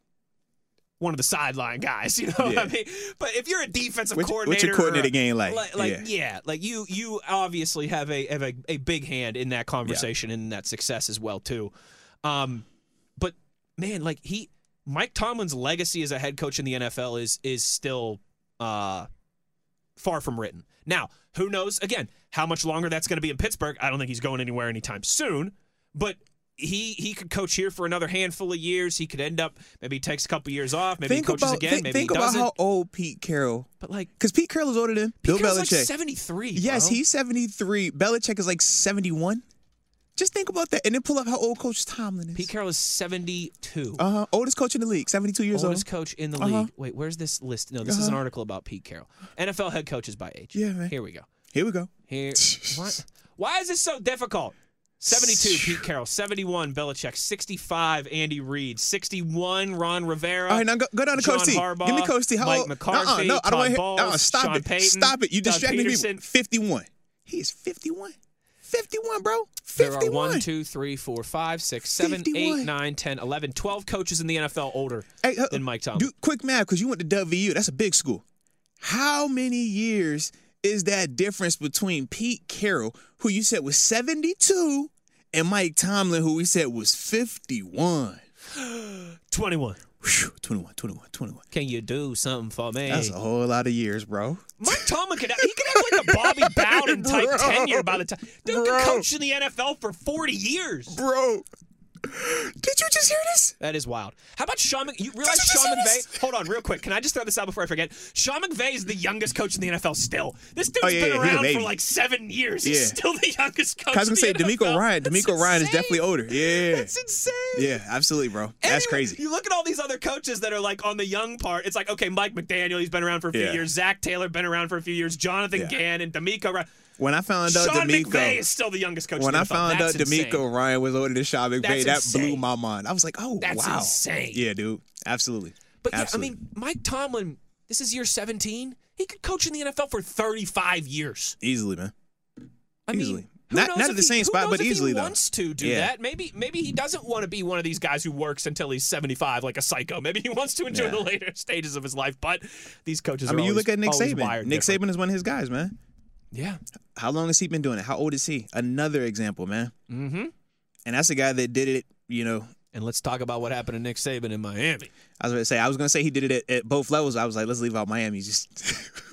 [SPEAKER 3] one of the sideline guys, *laughs* you know what
[SPEAKER 2] Yeah.
[SPEAKER 3] I mean? But if you're a defensive
[SPEAKER 2] What's-
[SPEAKER 3] coordinator,
[SPEAKER 2] what's your coordinator
[SPEAKER 3] or-
[SPEAKER 2] game like?
[SPEAKER 3] Like,
[SPEAKER 2] Yeah.
[SPEAKER 3] yeah. like you you obviously have a have a, a big hand in that conversation and that success as well too. Um, but man, like he Mike Tomlin's legacy as a head coach in the NFL is is still uh far from written. Now, who knows again how much longer that's going to be in Pittsburgh? I don't think he's going anywhere anytime soon, but he he could coach here for another handful of years. He could end up maybe he takes a couple years off, maybe
[SPEAKER 2] think
[SPEAKER 3] he coaches
[SPEAKER 2] about
[SPEAKER 3] again,
[SPEAKER 2] think,
[SPEAKER 3] maybe
[SPEAKER 2] think
[SPEAKER 3] he
[SPEAKER 2] about how old Pete Carroll.
[SPEAKER 3] but like
[SPEAKER 2] Because Pete Carroll is older than Bill
[SPEAKER 3] Carroll's
[SPEAKER 2] Belichick.
[SPEAKER 3] like 73.
[SPEAKER 2] Yes,
[SPEAKER 3] bro.
[SPEAKER 2] he's 73. Belichick is like 71. Just think about that. And then pull up how old Coach Tomlin is.
[SPEAKER 3] Pete Carroll is 72.
[SPEAKER 2] Uh huh. Oldest coach in the league, 72 years
[SPEAKER 3] Oldest
[SPEAKER 2] old.
[SPEAKER 3] Oldest coach in the
[SPEAKER 2] Uh-huh.
[SPEAKER 3] league. Wait, where's this list? No, this is an article about Pete Carroll. NFL head coaches by age.
[SPEAKER 2] Yeah, man.
[SPEAKER 3] Here we go.
[SPEAKER 2] Here we go.
[SPEAKER 3] Here. what? *laughs* Why is this so difficult? 72 Pete Carroll, 71 Belichick, 65 Andy Reid, 61 Ron Rivera.
[SPEAKER 2] All right, now go, go down to
[SPEAKER 3] John
[SPEAKER 2] Coach T.
[SPEAKER 3] Harbaugh,
[SPEAKER 2] Give me Coach T. How
[SPEAKER 3] Mike? McCarthy,
[SPEAKER 2] uh-uh, no, I don't want to hear.
[SPEAKER 3] Bowles,
[SPEAKER 2] Uh-uh, stop
[SPEAKER 3] Sean
[SPEAKER 2] it.
[SPEAKER 3] Payton,
[SPEAKER 2] stop it. You distracting me. 51. He is 51. 51, bro.
[SPEAKER 3] there
[SPEAKER 2] 51.
[SPEAKER 3] are 1, 2, 3, 4, 5, 6, 7, 8, 9, 10, 11, 12 coaches in the NFL older
[SPEAKER 2] Hey, uh,
[SPEAKER 3] than Mike Tomlin.
[SPEAKER 2] Do quick math because you went to WVU. That's a big school. How many years is that difference between Pete Carroll, who you said was 72, and Mike Tomlin, who we said was 51? *gasps*
[SPEAKER 3] 21.
[SPEAKER 2] Whew, 21, 21, 21.
[SPEAKER 3] Can you do something for me?
[SPEAKER 2] That's a whole lot of years, bro.
[SPEAKER 3] Mike Tomlin could he could have like a Bobby *laughs* Bowden type
[SPEAKER 2] Bro.
[SPEAKER 3] tenure by the time. Dude
[SPEAKER 2] Bro.
[SPEAKER 3] could coach in the NFL for 40 years.
[SPEAKER 2] Bro, did you just hear this?
[SPEAKER 3] That is wild. How about Sean? Mc, you realize
[SPEAKER 2] you
[SPEAKER 3] Sean McVay? Hold on, real quick. Can I just throw this out before I forget? Sean McVay is the youngest coach in the NFL still. This dude's
[SPEAKER 2] Oh, yeah,
[SPEAKER 3] been
[SPEAKER 2] yeah,
[SPEAKER 3] around for like seven years. He's still the youngest coach.
[SPEAKER 2] I was gonna say
[SPEAKER 3] DeMeco
[SPEAKER 2] Ryan.
[SPEAKER 3] That's
[SPEAKER 2] DeMeco Ryan is definitely older. Yeah,
[SPEAKER 3] That's insane.
[SPEAKER 2] yeah, absolutely, bro. That's crazy.
[SPEAKER 3] You look at all these other coaches that are like on the young part. It's like okay, Mike McDaniel, he's been around for a few
[SPEAKER 2] Yeah.
[SPEAKER 3] years. Zac Taylor been around for a few years. Jonathan
[SPEAKER 2] Yeah.
[SPEAKER 3] Gannon, DeMeco. Ryan.
[SPEAKER 2] When I found out
[SPEAKER 3] Sean
[SPEAKER 2] DeMeco,
[SPEAKER 3] McVay is still the youngest coach.
[SPEAKER 2] when
[SPEAKER 3] in
[SPEAKER 2] I found out DeMeco
[SPEAKER 3] insane.
[SPEAKER 2] Ryan was older than Sean McVay,
[SPEAKER 3] That's
[SPEAKER 2] that blew my mind. I was like, oh
[SPEAKER 3] That's
[SPEAKER 2] wow,
[SPEAKER 3] insane.
[SPEAKER 2] Yeah, dude, absolutely.
[SPEAKER 3] But yeah, I mean, Mike Tomlin, this is year 17. He could coach in the NFL for 35 years.
[SPEAKER 2] easily, man.
[SPEAKER 3] I
[SPEAKER 2] Easily.
[SPEAKER 3] mean,
[SPEAKER 2] not not at the
[SPEAKER 3] he-
[SPEAKER 2] same
[SPEAKER 3] who
[SPEAKER 2] spot, but easily
[SPEAKER 3] he
[SPEAKER 2] though.
[SPEAKER 3] wants to do
[SPEAKER 2] Yeah.
[SPEAKER 3] that. Maybe maybe he doesn't want to be one of these guys who works until he's 75 like a psycho. Maybe he wants to enjoy
[SPEAKER 2] Yeah.
[SPEAKER 3] the later *laughs* stages of his life. But these coaches
[SPEAKER 2] I
[SPEAKER 3] are
[SPEAKER 2] mean, you
[SPEAKER 3] always-
[SPEAKER 2] look at Nick Saban. Nick
[SPEAKER 3] different.
[SPEAKER 2] Saban is one of his guys, man.
[SPEAKER 3] Yeah.
[SPEAKER 2] How long has he been doing it? How old is he? Another example, man. Mm-hmm. And that's a guy that did it. You know,
[SPEAKER 3] And let's talk about what happened to Nick Saban in Miami.
[SPEAKER 2] I was going to say I was going to say he did it at, at both levels. I was like, let's leave out Miami. *laughs* Just,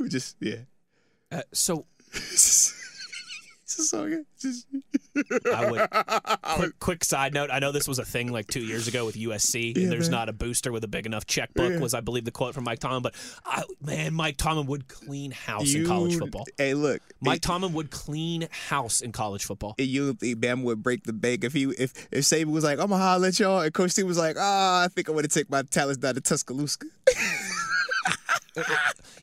[SPEAKER 2] just yeah.
[SPEAKER 3] Uh, so *laughs*
[SPEAKER 2] Just so good.
[SPEAKER 3] I would. *laughs* quick, quick side note: I know this was a thing like two years ago with USC, and there's not a booster with a big enough checkbook. Was I believe the quote from Mike Tomlin? But I, man, Mike Tomlin would clean house in college football.
[SPEAKER 2] Hey, look,
[SPEAKER 3] Mike Tomlin would clean house in college football.
[SPEAKER 2] You think Bama would break the bank if he if if Saban was like, I'm gonna holler at y'all, and Coach T was like, Ah, I think I want to take my talents down to Tuscaloosa. *laughs*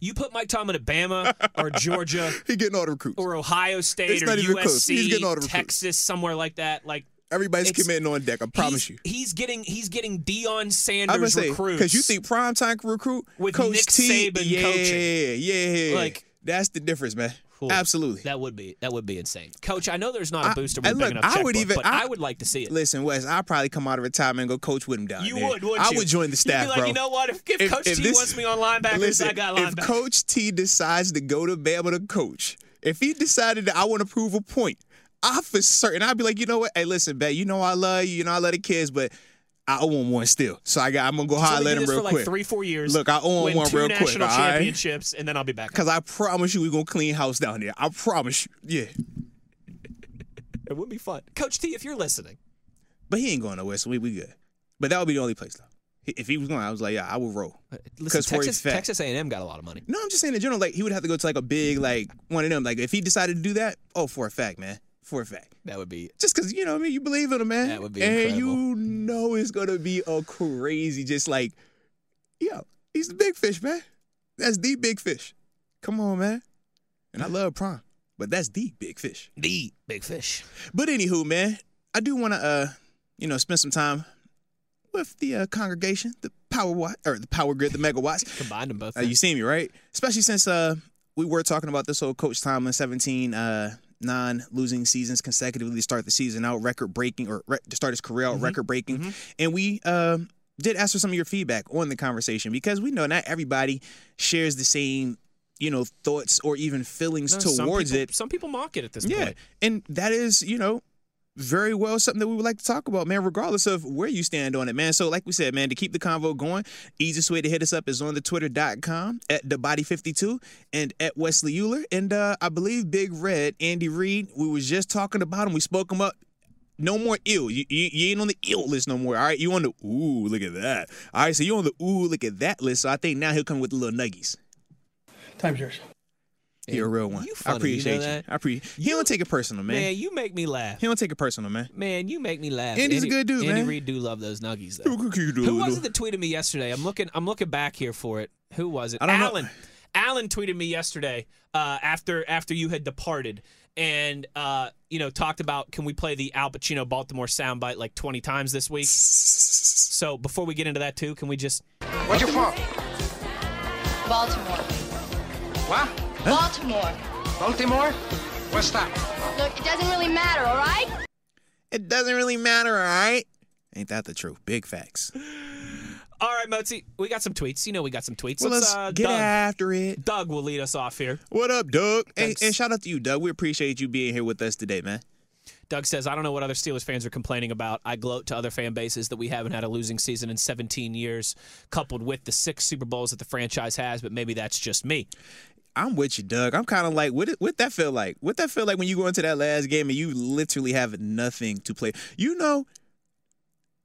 [SPEAKER 3] You put Mike Tomlin at Bama or Georgia *laughs*
[SPEAKER 2] he getting all the recruits.
[SPEAKER 3] or Ohio State
[SPEAKER 2] It's
[SPEAKER 3] or
[SPEAKER 2] not even close. He's
[SPEAKER 3] USC,
[SPEAKER 2] getting all the recruits.
[SPEAKER 3] Texas, somewhere like that. Like
[SPEAKER 2] Everybody's
[SPEAKER 3] it's-
[SPEAKER 2] committing on deck. I promise
[SPEAKER 3] he's,
[SPEAKER 2] you.
[SPEAKER 3] he's getting he's getting
[SPEAKER 2] I'm gonna
[SPEAKER 3] Sanders
[SPEAKER 2] say
[SPEAKER 3] recruits
[SPEAKER 2] because you think prime time recruit
[SPEAKER 3] With
[SPEAKER 2] Coach
[SPEAKER 3] Nick
[SPEAKER 2] T,
[SPEAKER 3] Saban
[SPEAKER 2] yeah,
[SPEAKER 3] coaching.
[SPEAKER 2] yeah,
[SPEAKER 3] Like-
[SPEAKER 2] that's the difference, man.
[SPEAKER 3] Cool.
[SPEAKER 2] Absolutely.
[SPEAKER 3] that would be that would be insane, Coach. I know there's not a booster with
[SPEAKER 2] and
[SPEAKER 3] a big
[SPEAKER 2] look,
[SPEAKER 3] enough
[SPEAKER 2] I would even-
[SPEAKER 3] but
[SPEAKER 2] I-
[SPEAKER 3] I, would like to see it.
[SPEAKER 2] Listen, Wes, I'll probably come out of retirement and go coach with him down
[SPEAKER 3] You
[SPEAKER 2] there.
[SPEAKER 3] would, wouldn't
[SPEAKER 2] I
[SPEAKER 3] you?
[SPEAKER 2] would join the staff,
[SPEAKER 3] like,
[SPEAKER 2] bro.
[SPEAKER 3] you know what? If, if,
[SPEAKER 2] If-
[SPEAKER 3] Coach
[SPEAKER 2] if
[SPEAKER 3] T
[SPEAKER 2] this-
[SPEAKER 3] wants me on linebackers,
[SPEAKER 2] Listen,
[SPEAKER 3] I got
[SPEAKER 2] if. Coach T decides to go to Bama to coach, if he decided that I want to prove a point, I for certain I'd be like, you know what? Hey, listen, bet you know I love you, you know I love the kids, but I owe him one still. So I got I'm gonna go
[SPEAKER 3] So
[SPEAKER 2] holler at him real
[SPEAKER 3] for like three, four years.
[SPEAKER 2] Look, I owe him one real quick,
[SPEAKER 3] national
[SPEAKER 2] all right?
[SPEAKER 3] championships, and then I'll be back.
[SPEAKER 2] Cause I promise you, we gonna clean house down there. I promise you. Yeah, *laughs*
[SPEAKER 3] It would be fun, Coach T. If you're listening,
[SPEAKER 2] but he ain't going nowhere, so we we good. But that would be the only place though. If he was going, I was like, yeah, I would roll.
[SPEAKER 3] Uh, listen,
[SPEAKER 2] 'Cause for a
[SPEAKER 3] Texas, Texas A&M got a lot of money.
[SPEAKER 2] No, I'm just saying in general, like he would have to go to like a big like one of them. Like if he decided to do that, oh, for a fact, man, for a fact.
[SPEAKER 3] That would be
[SPEAKER 2] Just because you know, what I mean, you believe in him, man.
[SPEAKER 3] That would be
[SPEAKER 2] and
[SPEAKER 3] incredible.
[SPEAKER 2] you know it's gonna be a crazy, just like, yo, he's the big fish, man. That's the big fish. Come on, man. And I love Prime, but that's the big fish.
[SPEAKER 3] the big fish.
[SPEAKER 2] But anywho, man, I do want to, uh, you know, spend some time with the uh, congregation, the power watt or the power grid, the megawatts. *laughs*
[SPEAKER 3] Combined them both.
[SPEAKER 2] Uh, you see me, right? Especially since uh we were talking about this whole Coach Tomlin 17 uh non-losing seasons consecutively to start the season out, record breaking or re- to start his career
[SPEAKER 3] Mm-hmm.
[SPEAKER 2] out, record breaking, and we um did ask for some of your feedback on the conversation because we know not everybody shares the same you know thoughts or even feelings
[SPEAKER 3] No,
[SPEAKER 2] towards
[SPEAKER 3] people-
[SPEAKER 2] it.
[SPEAKER 3] Some people mock it at this
[SPEAKER 2] Yeah,
[SPEAKER 3] point.
[SPEAKER 2] and that is you know very well something that we would like to talk about, man, regardless of where you stand on it, man. So, like we said, man, to keep the convo going, easiest way to hit us up is on the twitter.com at the body 52 and at Wesley Uhler. And uh, I believe Big Red, Andy Reid, we was just talking about him. We spoke him up. No more ill. You, you, you ain't on the ill list no more. All right. You on the ooh, look at that. All right. So you on the ooh, look at that list. So I think now he'll come with the little nuggies.
[SPEAKER 5] Time's yours.
[SPEAKER 2] He a real one.
[SPEAKER 3] You
[SPEAKER 2] I
[SPEAKER 3] funny, you know
[SPEAKER 2] appreciate you.
[SPEAKER 3] that?
[SPEAKER 2] I appreciate He don't take it personal, man.
[SPEAKER 3] Man, you make me laugh.
[SPEAKER 2] He don't take it personal, man.
[SPEAKER 3] Man, you make me laugh.
[SPEAKER 2] Andy's a good dude,
[SPEAKER 3] Andy
[SPEAKER 2] man.
[SPEAKER 3] Andy Reid do love those nuggies though.
[SPEAKER 2] Who
[SPEAKER 3] Who was it that tweeted me yesterday? I'm looking. I'm looking back here for it. Who was it?
[SPEAKER 2] I don't know.
[SPEAKER 3] Alan. Alan tweeted me yesterday uh, after after you had departed, and uh, you know talked about can we play the Al Pacino Baltimore soundbite like 20 times this week. So before we get into that too, can we just
[SPEAKER 6] Where's your from?
[SPEAKER 7] Baltimore.
[SPEAKER 6] What?
[SPEAKER 7] Baltimore.
[SPEAKER 6] Baltimore? What's that?
[SPEAKER 7] Look, it doesn't really matter, all right?
[SPEAKER 2] It doesn't really matter, all right? Ain't that the truth? Big facts.
[SPEAKER 3] All right, Mozi, we got some tweets. You know we got some tweets.
[SPEAKER 2] Well, let's
[SPEAKER 3] uh,
[SPEAKER 2] get
[SPEAKER 3] Doug,
[SPEAKER 2] after it.
[SPEAKER 3] Doug will lead us off here.
[SPEAKER 2] What up, Doug? And, and shout out to you, Doug. We appreciate you being here with us today, man.
[SPEAKER 3] Doug says, I don't know what other Steelers fans are complaining about. I gloat to other fan bases that we haven't had a losing season in 17 years, coupled with the six Super Bowls that the franchise has, but maybe that's just me.
[SPEAKER 2] I'm with you, Doug. I'm kind of like, what, what that feel like? What that feel like when you go into that last game and you literally have nothing to play? You know,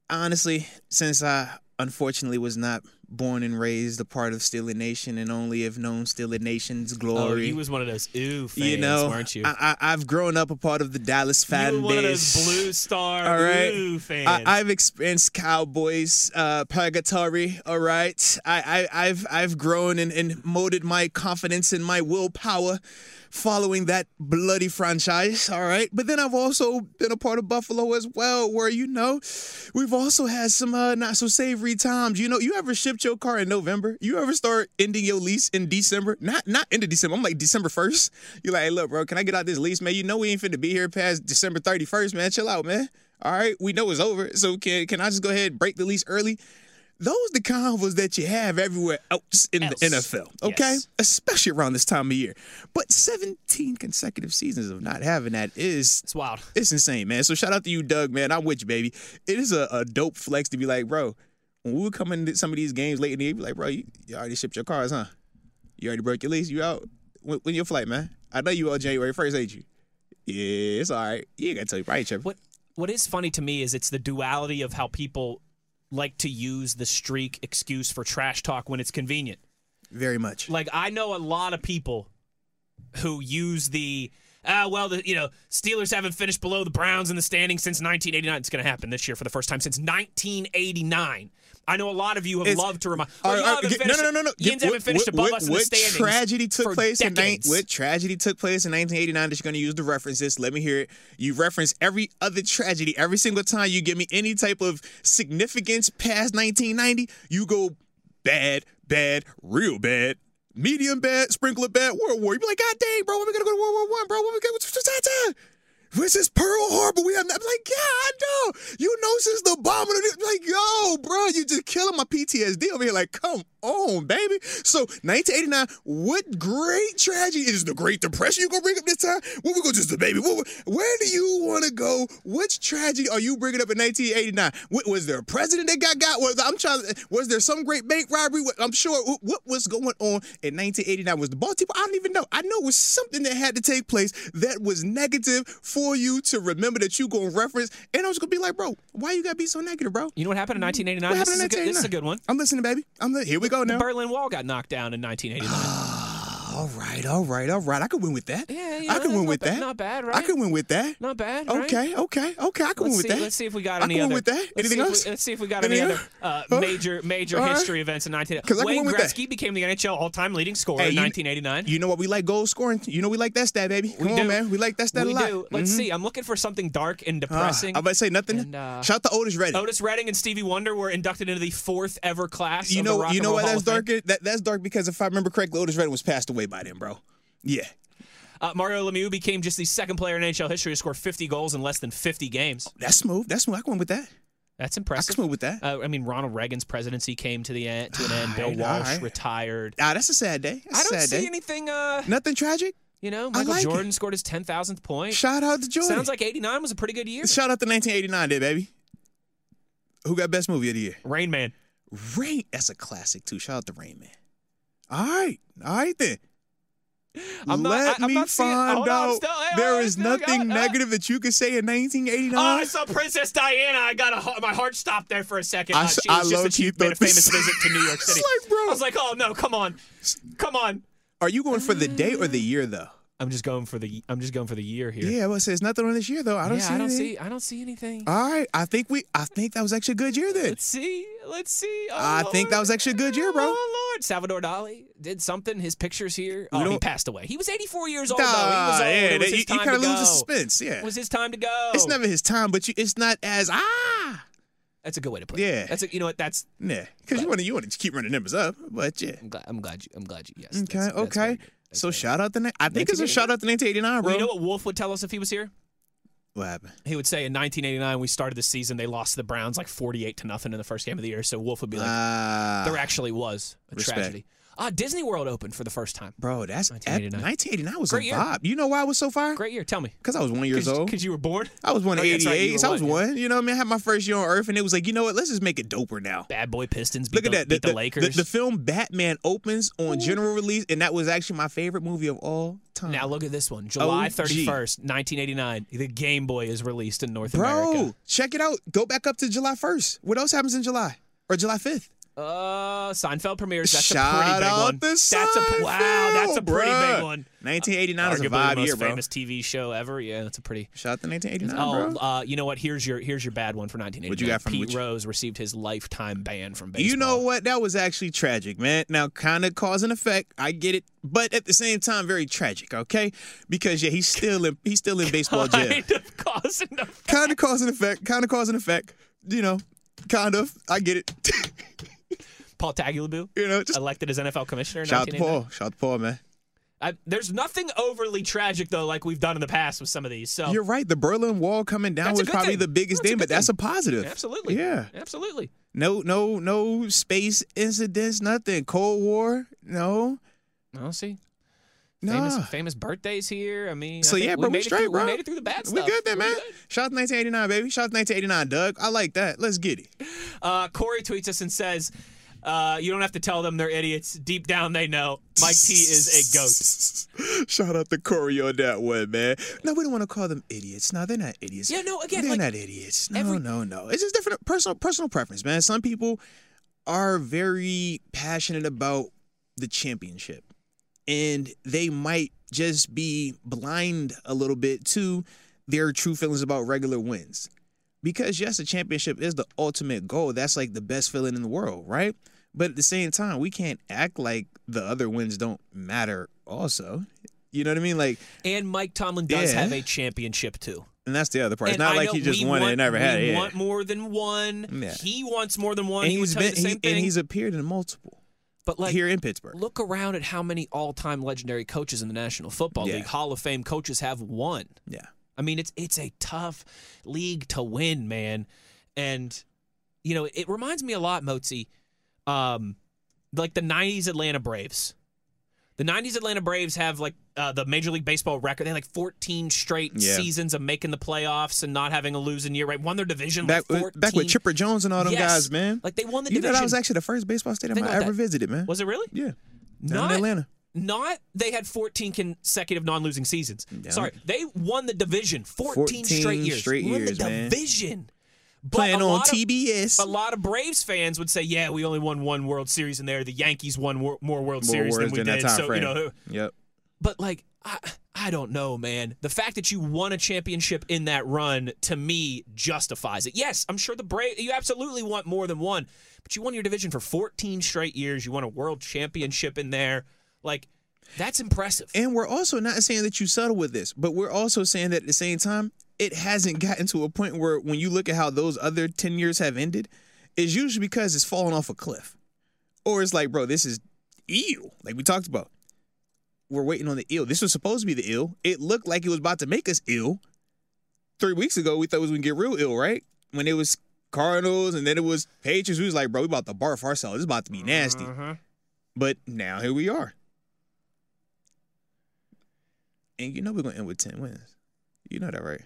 [SPEAKER 2] honestly, since I unfortunately was not born and raised a part of Steeler Nation and only have known Steeler Nation's glory.
[SPEAKER 3] Oh,
[SPEAKER 2] glory.
[SPEAKER 3] you was one of those ooh fans,
[SPEAKER 2] you know,
[SPEAKER 3] weren't you?
[SPEAKER 2] I, I've grown up a part of the Dallas fan
[SPEAKER 3] you were one of those blue star
[SPEAKER 2] All right.
[SPEAKER 3] ooh fans.
[SPEAKER 2] I, I've experienced Cowboys uh, purgatory. All right, I, I, I've I've grown and, and molded my confidence and my willpower following that bloody franchise. All right, but then I've also been a part of Buffalo as well, where you know we've also had some uh, not so savory times. You know, you ever shipped your car in November, you ever start ending your lease in December? Not not end of December. I'm like December 1st. You're like, hey, look, bro, can I get out this lease, man? You know we ain't finna be here past December 31st, man. Chill out, man. All right, we know it's over. So can can I just go ahead and break the lease early? Those the convos that you have everywhere else in
[SPEAKER 3] Else.
[SPEAKER 2] the NFL, okay?
[SPEAKER 3] Yes.
[SPEAKER 2] Especially around this time of year. But 17 consecutive seasons of not having that is
[SPEAKER 3] It's wild.
[SPEAKER 2] it's insane, man. So shout out to you, Doug, man. I'm with you, baby. It is a, a dope flex to be like, bro, when we would come into some of these games late in the year, be like, bro, you, you already shipped your cars, huh? You already broke your lease. You out? When, when your flight, man? I know you out January 1st, ain't you? Yeah, it's all right. You ain't got to tell you, right, Trevor?
[SPEAKER 3] What what is funny to me is it's the duality of how people like to use the streak excuse for trash talk when it's convenient.
[SPEAKER 2] Very much.
[SPEAKER 3] Like I know a lot of people who use the ah well the you know Steelers haven't finished below the Browns in the standings since 1989. It's going to happen this year for the first time since 1989. I know a lot of you have
[SPEAKER 2] It's-
[SPEAKER 3] loved to remind.
[SPEAKER 2] Uh,
[SPEAKER 3] well, you
[SPEAKER 2] all right,
[SPEAKER 3] haven't
[SPEAKER 2] get- no, no, no, no.
[SPEAKER 3] Yins haven't finished
[SPEAKER 2] what-
[SPEAKER 3] above
[SPEAKER 2] what-
[SPEAKER 3] us in the standings.
[SPEAKER 2] tragedy took place in nine, what tragedy took place in 1989 that you're going to use to reference this? Let me hear it. You reference every other tragedy every single time you give me any type of significance past 1990. You go bad, bad, real bad. Medium bad, sprinkler bad, World War. You be like, God dang, bro, when we gonna go to World War One, bro? When we gonna what's this Pearl Harbor? We have. I'm like, yeah, I know. You know, since the bombing, like, yo, bro, you just killing my PTSD over here. Like, come on, baby. So, 1989, what great tragedy is the Great Depression you gonna bring up this time? What we gonna just the baby? What, where do you want to go? Which tragedy are you bringing up in 1989? What, was there a president that got got? Was I'm trying. Was there some great bank robbery? I'm sure. What, what was going on in 1989? Was the Baltimore? I don't even know. I know it was something that had to take place that was negative for you to remember that you gonna reference. And I was gonna be like, bro, why you gotta be so negative, bro?
[SPEAKER 3] You know what happened in 1989?
[SPEAKER 2] What happened
[SPEAKER 3] is,
[SPEAKER 2] in
[SPEAKER 3] a good, this is a good one.
[SPEAKER 2] I'm listening, baby. I'm li- here we go
[SPEAKER 3] The. Berlin Wall got knocked down in 1989. *gasps* *gasps*
[SPEAKER 2] All right, all right, all right. I could win with that.
[SPEAKER 3] Yeah, you
[SPEAKER 2] I could win with
[SPEAKER 3] bad-
[SPEAKER 2] that.
[SPEAKER 3] not bad, right?
[SPEAKER 2] I could win with that.
[SPEAKER 3] Not bad. right?
[SPEAKER 2] Okay, okay, okay. I could win
[SPEAKER 3] Let's
[SPEAKER 2] with
[SPEAKER 3] see,
[SPEAKER 2] that.
[SPEAKER 3] let's see if we got any
[SPEAKER 2] I
[SPEAKER 3] any
[SPEAKER 2] can win
[SPEAKER 3] other.
[SPEAKER 2] with that.
[SPEAKER 3] let's
[SPEAKER 2] Anything
[SPEAKER 3] see if
[SPEAKER 2] else?
[SPEAKER 3] we- let's see if we got
[SPEAKER 2] Anything
[SPEAKER 3] any other uh, major major history events in 1989.
[SPEAKER 2] 'Cause I can
[SPEAKER 3] Wayne
[SPEAKER 2] win.
[SPEAKER 3] Gretzky became the NHL all-time leading scorer
[SPEAKER 2] Hey,
[SPEAKER 3] in
[SPEAKER 2] you-
[SPEAKER 3] 1989.
[SPEAKER 2] You know what? We like goal scoring. You know we like that stat, baby. Come
[SPEAKER 3] we
[SPEAKER 2] on,
[SPEAKER 3] do.
[SPEAKER 2] man. We like that stat
[SPEAKER 3] we
[SPEAKER 2] a lot.
[SPEAKER 3] do. Let's
[SPEAKER 2] Mhm.
[SPEAKER 3] see. I'm looking for something dark and
[SPEAKER 2] Ah,
[SPEAKER 3] depressing.
[SPEAKER 2] I'm about to say nothing.
[SPEAKER 3] And, uh,
[SPEAKER 2] Shout out to Otis Redding.
[SPEAKER 3] Otis Redding and Stevie Wonder were inducted into the fourth ever class.
[SPEAKER 2] you know, you know why that's dark? That, that's dark because if I remember correctly, Otis Redding was passed away by then, bro. Yeah.
[SPEAKER 3] Uh, Mario Lemieux became just the second player in NHL history to score 50 goals in less than 50 games.
[SPEAKER 2] That's smooth. That's smooth. I can win with that.
[SPEAKER 3] That's
[SPEAKER 2] I
[SPEAKER 3] impressive.
[SPEAKER 2] can smooth with that.
[SPEAKER 3] Uh, I mean, Ronald Reagan's presidency came to the end, to an end. Bill Walsh
[SPEAKER 2] alright.
[SPEAKER 3] retired.
[SPEAKER 2] Ah, that's a sad day. That's
[SPEAKER 3] I
[SPEAKER 2] a
[SPEAKER 3] don't
[SPEAKER 2] sad
[SPEAKER 3] see
[SPEAKER 2] day.
[SPEAKER 3] anything. Uh,
[SPEAKER 2] Nothing tragic.
[SPEAKER 3] you know, Michael
[SPEAKER 2] like it.
[SPEAKER 3] Jordan scored his 10,000th point.
[SPEAKER 2] Shout out to Jordan.
[SPEAKER 3] Sounds like 89 was a pretty good year.
[SPEAKER 2] Shout out to 1989, there, baby. Who got best movie of the year?
[SPEAKER 3] Rain Man.
[SPEAKER 2] Rain. That's a classic too. Shout out to Rain Man. All right, all right then.
[SPEAKER 3] I'm not-
[SPEAKER 2] Let
[SPEAKER 3] I- I'm
[SPEAKER 2] me
[SPEAKER 3] not
[SPEAKER 2] find out
[SPEAKER 3] still- hey,
[SPEAKER 2] there is nothing
[SPEAKER 3] got- uh,
[SPEAKER 2] negative that you could say in 1989.
[SPEAKER 3] Oh, I saw Princess Diana. I got a my heart stopped there for a second.
[SPEAKER 2] I
[SPEAKER 3] Uh, she
[SPEAKER 2] I
[SPEAKER 3] was just made a famous visit to New York *laughs* City.
[SPEAKER 2] like.
[SPEAKER 3] I was like, oh no, come on, come on.
[SPEAKER 2] Are you going for the day or the year though?
[SPEAKER 3] I'm just going for the. I'm just going for the year here.
[SPEAKER 2] Yeah, well, it says nothing on this year though. I don't
[SPEAKER 3] yeah,
[SPEAKER 2] see.
[SPEAKER 3] I don't
[SPEAKER 2] anything.
[SPEAKER 3] see. I don't see anything.
[SPEAKER 2] All right, I think we. I think that was actually a good year then.
[SPEAKER 3] Let's see. Let's see. Oh,
[SPEAKER 2] I think that was actually a good year, bro.
[SPEAKER 3] Oh Lord, Salvador Dali did something. His pictures here. Oh, he passed away. He was 84 years old. though. He was old.
[SPEAKER 2] yeah,
[SPEAKER 3] it was
[SPEAKER 2] you,
[SPEAKER 3] his
[SPEAKER 2] you
[SPEAKER 3] time
[SPEAKER 2] kind of lose the suspense. Yeah,
[SPEAKER 3] It was his time to go.
[SPEAKER 2] it's never his time, but you, it's not as ah.
[SPEAKER 3] That's a good way to put it.
[SPEAKER 2] Yeah.
[SPEAKER 3] That's a, you know what? That's.
[SPEAKER 2] Yeah, because you want to you want to keep running numbers up, but yeah.
[SPEAKER 3] I'm glad. I'm glad you. I'm glad you. Yes.
[SPEAKER 2] Okay,
[SPEAKER 3] that's
[SPEAKER 2] okay.
[SPEAKER 3] That's
[SPEAKER 2] So shout out to ni- I think it's a
[SPEAKER 3] 1989.
[SPEAKER 2] shout out to 1989,
[SPEAKER 3] good.
[SPEAKER 2] bro.
[SPEAKER 3] Well, you know what Wolf would tell us if he was here?
[SPEAKER 2] what happened?
[SPEAKER 3] He would say in 1989 we started the season. They lost to the Browns like 48 to nothing in the first game of the year. So Wolf would be like,
[SPEAKER 2] Ah,
[SPEAKER 3] there actually was a
[SPEAKER 2] respect.
[SPEAKER 3] tragedy. Ah, Disney World opened for the first time.
[SPEAKER 2] bro, that's
[SPEAKER 3] 1989.
[SPEAKER 2] 1989. 1989 was
[SPEAKER 3] Great
[SPEAKER 2] a
[SPEAKER 3] year.
[SPEAKER 2] vibe. You know why it was so fire?
[SPEAKER 3] Great year. Tell me.
[SPEAKER 2] Because I was one years old.
[SPEAKER 3] Because you were born.
[SPEAKER 2] I was one
[SPEAKER 3] Oh,
[SPEAKER 2] in
[SPEAKER 3] yeah, that's right, you
[SPEAKER 2] 88,
[SPEAKER 3] were
[SPEAKER 2] so I was
[SPEAKER 3] one,
[SPEAKER 2] one. You know what I mean? I had my first year on Earth, and it was like, you know what? Let's just make it doper now.
[SPEAKER 3] Bad boy Pistons beat
[SPEAKER 2] Look at
[SPEAKER 3] the,
[SPEAKER 2] that.
[SPEAKER 3] beat
[SPEAKER 2] The,
[SPEAKER 3] the, Lakers.
[SPEAKER 2] The, the film Batman opens on general release, and that was actually my favorite movie of all time.
[SPEAKER 3] now look at this one. July
[SPEAKER 2] OG.
[SPEAKER 3] 31st, 1989. The Game Boy is released in North
[SPEAKER 2] Bro,
[SPEAKER 3] America.
[SPEAKER 2] check it out. Go back up to July 1st. What else happens in July? Or July 5th?
[SPEAKER 3] Uh, Seinfeld premieres. That's
[SPEAKER 2] Shout
[SPEAKER 3] a pretty big one. that's a wow. That's a pretty
[SPEAKER 2] bruh.
[SPEAKER 3] big one.
[SPEAKER 2] 1989 is a
[SPEAKER 3] Arguably the most
[SPEAKER 2] year, bro.
[SPEAKER 3] famous TV show ever. Yeah, that's a pretty.
[SPEAKER 2] Shout out to 1989,
[SPEAKER 3] Oh,
[SPEAKER 2] bro.
[SPEAKER 3] uh, you know what? Here's your here's your bad one for 1989.
[SPEAKER 2] What you got from
[SPEAKER 3] Pete Rose received his lifetime ban from baseball.
[SPEAKER 2] You know what? That was actually tragic, man. Now, kind of cause and effect. I get it, but at the same time, very tragic. Okay, because yeah, he's still in he's still in *laughs* baseball jail.
[SPEAKER 3] Kind of cause and effect.
[SPEAKER 2] kind of cause and effect. Kind of cause and effect. You know, kind of. I get it. *laughs*
[SPEAKER 3] Paul Tagliabue,
[SPEAKER 2] You know, just
[SPEAKER 3] elected as NFL commissioner.
[SPEAKER 2] Shout out to Paul. Shout out to Paul, man.
[SPEAKER 3] I, there's nothing overly tragic though, like we've done in the past with some of these. So
[SPEAKER 2] You're right. The Berlin Wall coming down was probably
[SPEAKER 3] thing.
[SPEAKER 2] the biggest thing, but that's a positive.
[SPEAKER 3] absolutely,
[SPEAKER 2] Yeah.
[SPEAKER 3] absolutely.
[SPEAKER 2] No, no, no space incidents, nothing. Cold War, no.
[SPEAKER 3] I'll see.
[SPEAKER 2] Nah.
[SPEAKER 3] Famous, famous birthdays here. I mean,
[SPEAKER 2] So
[SPEAKER 3] think
[SPEAKER 2] yeah,
[SPEAKER 3] we
[SPEAKER 2] bro, we
[SPEAKER 3] made it
[SPEAKER 2] straight,
[SPEAKER 3] through,
[SPEAKER 2] bro.
[SPEAKER 3] We made it through the bad stuff.
[SPEAKER 2] We good then, man.
[SPEAKER 3] good.
[SPEAKER 2] Shout out to 1989, baby. Shout out to 1989, Doug. I like that. Let's get it.
[SPEAKER 3] Uh, Corey tweets us and says, uh, "You don't have to tell them they're idiots. Deep down, they know. Mike T is a goat." *laughs*
[SPEAKER 2] Shout out to Corey on that one, man. No, we don't want to call them idiots. No, they're not idiots.
[SPEAKER 3] Yeah, no, again,
[SPEAKER 2] they're
[SPEAKER 3] like,
[SPEAKER 2] not idiots. No,
[SPEAKER 3] every-
[SPEAKER 2] no, no. It's just different personal personal preference, man. Some people are very passionate about the championship, and they might just be blind a little bit to their true feelings about regular wins. Because yes, a championship is the ultimate goal. That's like the best feeling in the world, right? But at the same time, we can't act like the other wins don't matter also. You know what I mean? Like,
[SPEAKER 3] And Mike Tomlin does
[SPEAKER 2] Yeah.
[SPEAKER 3] have a championship too.
[SPEAKER 2] and that's the other part. It's not
[SPEAKER 3] I
[SPEAKER 2] like he just won
[SPEAKER 3] want,
[SPEAKER 2] it and never had it. Yeah.
[SPEAKER 3] want more than one.
[SPEAKER 2] Yeah.
[SPEAKER 3] He wants more than one.
[SPEAKER 2] and
[SPEAKER 3] he
[SPEAKER 2] he's been, he-
[SPEAKER 3] thing.
[SPEAKER 2] and he's appeared in multiple
[SPEAKER 3] but like
[SPEAKER 2] here in Pittsburgh.
[SPEAKER 3] look around at how many all-time legendary coaches in the National Football
[SPEAKER 2] Yeah.
[SPEAKER 3] League, Hall of Fame coaches have won.
[SPEAKER 2] Yeah.
[SPEAKER 3] I mean, it's it's a tough league to win, man. And you know, it reminds me a lot, Mozi, um, like the '90s Atlanta Braves. The '90s Atlanta Braves have like uh, the Major League Baseball record. They had like 14 straight
[SPEAKER 2] Yeah.
[SPEAKER 3] seasons of making the playoffs and not having a losing year. Right, won their division.
[SPEAKER 2] Back,
[SPEAKER 3] like
[SPEAKER 2] with,
[SPEAKER 3] 14.
[SPEAKER 2] back with Chipper Jones and all them
[SPEAKER 3] Yes.
[SPEAKER 2] guys, man.
[SPEAKER 3] Like they won the
[SPEAKER 2] you know
[SPEAKER 3] division.
[SPEAKER 2] that was actually the first baseball stadium I ever
[SPEAKER 3] that.
[SPEAKER 2] visited, man.
[SPEAKER 3] Was it really?
[SPEAKER 2] Yeah.
[SPEAKER 3] Not
[SPEAKER 2] in Atlanta.
[SPEAKER 3] Not they had 14 consecutive non-losing seasons. Sorry, they won the division 14,
[SPEAKER 2] 14
[SPEAKER 3] straight years.
[SPEAKER 2] straight
[SPEAKER 3] won
[SPEAKER 2] years,
[SPEAKER 3] the
[SPEAKER 2] man.
[SPEAKER 3] division. But
[SPEAKER 2] Playing
[SPEAKER 3] a
[SPEAKER 2] on
[SPEAKER 3] lot of-
[SPEAKER 2] TBS.
[SPEAKER 3] a lot of Braves fans would say, "Yeah, we only won one World Series in there. The Yankees won more World
[SPEAKER 2] More
[SPEAKER 3] Series than we did."
[SPEAKER 2] time
[SPEAKER 3] So
[SPEAKER 2] frame.
[SPEAKER 3] you know,
[SPEAKER 2] Yep.
[SPEAKER 3] but like, I, I don't know, man. The fact that you won a championship in that run to me justifies it. Yes, I'm sure the Braves. You absolutely want more than one, but you won your division for 14 straight years. You won a World Championship in there. Like, that's impressive.
[SPEAKER 2] And we're also not saying that you settle with this, but we're also saying that at the same time, it hasn't gotten to a point where when you look at how those other 10 years have ended, it's usually because it's fallen off a cliff. Or it's like, bro, this is eel, like we talked about. We're waiting on the eel. This was supposed to be the eel. It looked like it was about to make us ill. Three weeks ago, we thought it was going to get real ill, right? When it was Cardinals and then it was Patriots, we was like, bro, we about to barf ourselves. This is about to be nasty. Mm-hmm. But now here we are. And you know we're gonna end with ten wins. You know that, right?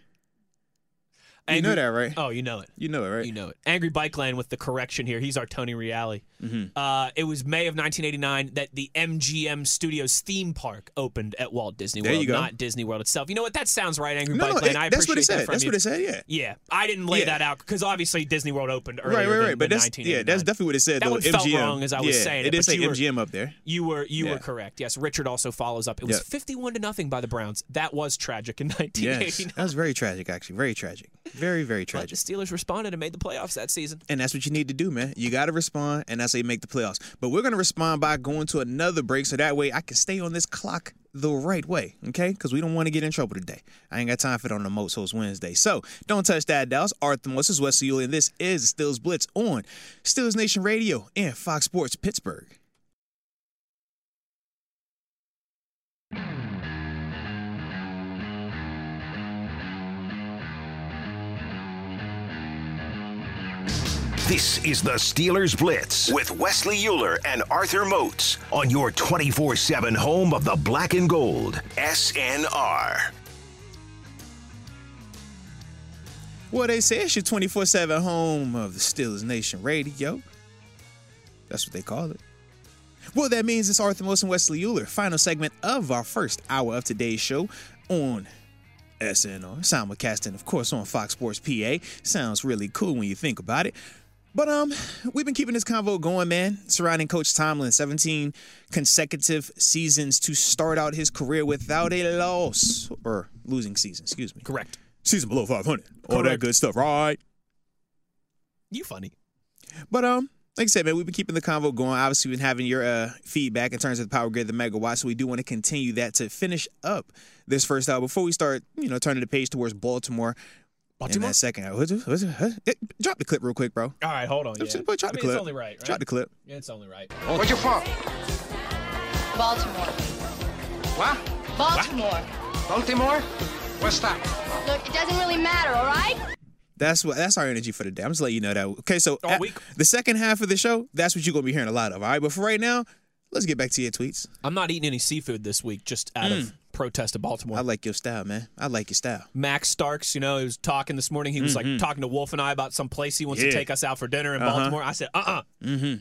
[SPEAKER 2] You know that, right?
[SPEAKER 3] Oh, you know it.
[SPEAKER 2] You know it, right?
[SPEAKER 3] You know it. Angry Bike Land with the correction here. He's our Tony Reali.
[SPEAKER 2] Mhm.
[SPEAKER 3] Uh, it was May of 1989 that the MGM Studios theme park opened at Walt Disney
[SPEAKER 2] There
[SPEAKER 3] World, not Disney World itself. You know what? That sounds right, Angry
[SPEAKER 2] No,
[SPEAKER 3] Bike
[SPEAKER 2] no,
[SPEAKER 3] Land.
[SPEAKER 2] it-
[SPEAKER 3] I
[SPEAKER 2] that's what
[SPEAKER 3] appreciate
[SPEAKER 2] it
[SPEAKER 3] that
[SPEAKER 2] said. That's
[SPEAKER 3] you.
[SPEAKER 2] what it said. Yeah.
[SPEAKER 3] Yeah, I didn't lay
[SPEAKER 2] Yeah.
[SPEAKER 3] that out because obviously Disney World opened earlier
[SPEAKER 2] Right, right, right.
[SPEAKER 3] than,
[SPEAKER 2] But that's
[SPEAKER 3] 1989.
[SPEAKER 2] yeah, that's definitely what it said.
[SPEAKER 3] That
[SPEAKER 2] though.
[SPEAKER 3] one felt wrong as I was
[SPEAKER 2] yeah,
[SPEAKER 3] saying it,
[SPEAKER 2] It did say
[SPEAKER 3] you were-
[SPEAKER 2] MGM up there.
[SPEAKER 3] You were you were correct. Yes, Richard also follows up. It was 51 to nothing by the Browns. That was tragic in
[SPEAKER 2] Yes,
[SPEAKER 3] 1989.
[SPEAKER 2] that was very tragic. Actually, very tragic. Very, very
[SPEAKER 3] But
[SPEAKER 2] tragic.
[SPEAKER 3] the Steelers responded and made the playoffs that season.
[SPEAKER 2] And that's what you need to do, man. You got to respond, and that's how you make the playoffs. But we're going to respond by going to another break so that way I can stay on this clock the right way, okay? Because we don't want to get in trouble today. I ain't got time for it on the Most Host Wednesday. So don't touch that, Dallas. Arthur Moats is Wesley Uhler, and this is the Steelers Blitz on Steelers Nation Radio and Fox Sports Pittsburgh.
[SPEAKER 4] This is the Steelers Blitz with Wesley Uhler and Arthur Moats on your 24 7 home of the black and gold. SNR.
[SPEAKER 2] Well, they say it's your 24 7 home of the Steelers Nation Radio. That's what they call it. Well, that means it's Arthur Moats and Wesley Uhler, final segment of our first hour of today's show on SNR. Simulcasting, of course, on Fox Sports PA. Sounds really cool when you think about it. But um, we've been keeping this convo going, man, surrounding Coach Tomlin. 17 consecutive seasons to start out his career without a loss or losing season, excuse me.
[SPEAKER 3] Correct.
[SPEAKER 2] Season below 500. All that good stuff, right?
[SPEAKER 3] You funny.
[SPEAKER 2] But um, like I said, man, we've been keeping the convo going. Obviously, we've been having your uh, feedback in terms of the power grid, the megawatt. So we do want to continue that to finish up this first hour before we start, you know, turning the page towards Baltimore. In
[SPEAKER 3] Baltimore?
[SPEAKER 2] that second half. What's it- what's it- huh? Eh, Drop the clip real quick, bro.
[SPEAKER 3] All right, hold on. Yeah.
[SPEAKER 2] Just- Drop
[SPEAKER 3] I
[SPEAKER 2] the
[SPEAKER 3] mean,
[SPEAKER 2] clip.
[SPEAKER 3] it's only right, right?
[SPEAKER 2] Drop the clip.
[SPEAKER 3] Yeah, it's only right.
[SPEAKER 6] Where you from?
[SPEAKER 7] Baltimore.
[SPEAKER 6] What?
[SPEAKER 7] Baltimore.
[SPEAKER 6] Baltimore? What's that?
[SPEAKER 7] Look, it doesn't really matter, all right?
[SPEAKER 2] That's what. That's our energy for the day. I'm just letting you know that. Okay, so
[SPEAKER 3] All
[SPEAKER 2] at-
[SPEAKER 3] week.
[SPEAKER 2] the second half of the show, that's what you're gonna be hearing a lot of. All right, but for right now, let's get back to your tweets.
[SPEAKER 3] I'm not eating any seafood this week, just out of protest of Baltimore.
[SPEAKER 2] I like your style, man. I like your style.
[SPEAKER 3] Max Starks, you know, he was talking this morning. He was like talking to Wolf and I about some place he wants
[SPEAKER 2] Mm-hmm. Yeah.
[SPEAKER 3] to take us out for dinner in
[SPEAKER 2] Uh-huh.
[SPEAKER 3] Baltimore. I said, uh uh
[SPEAKER 2] Mm-hmm.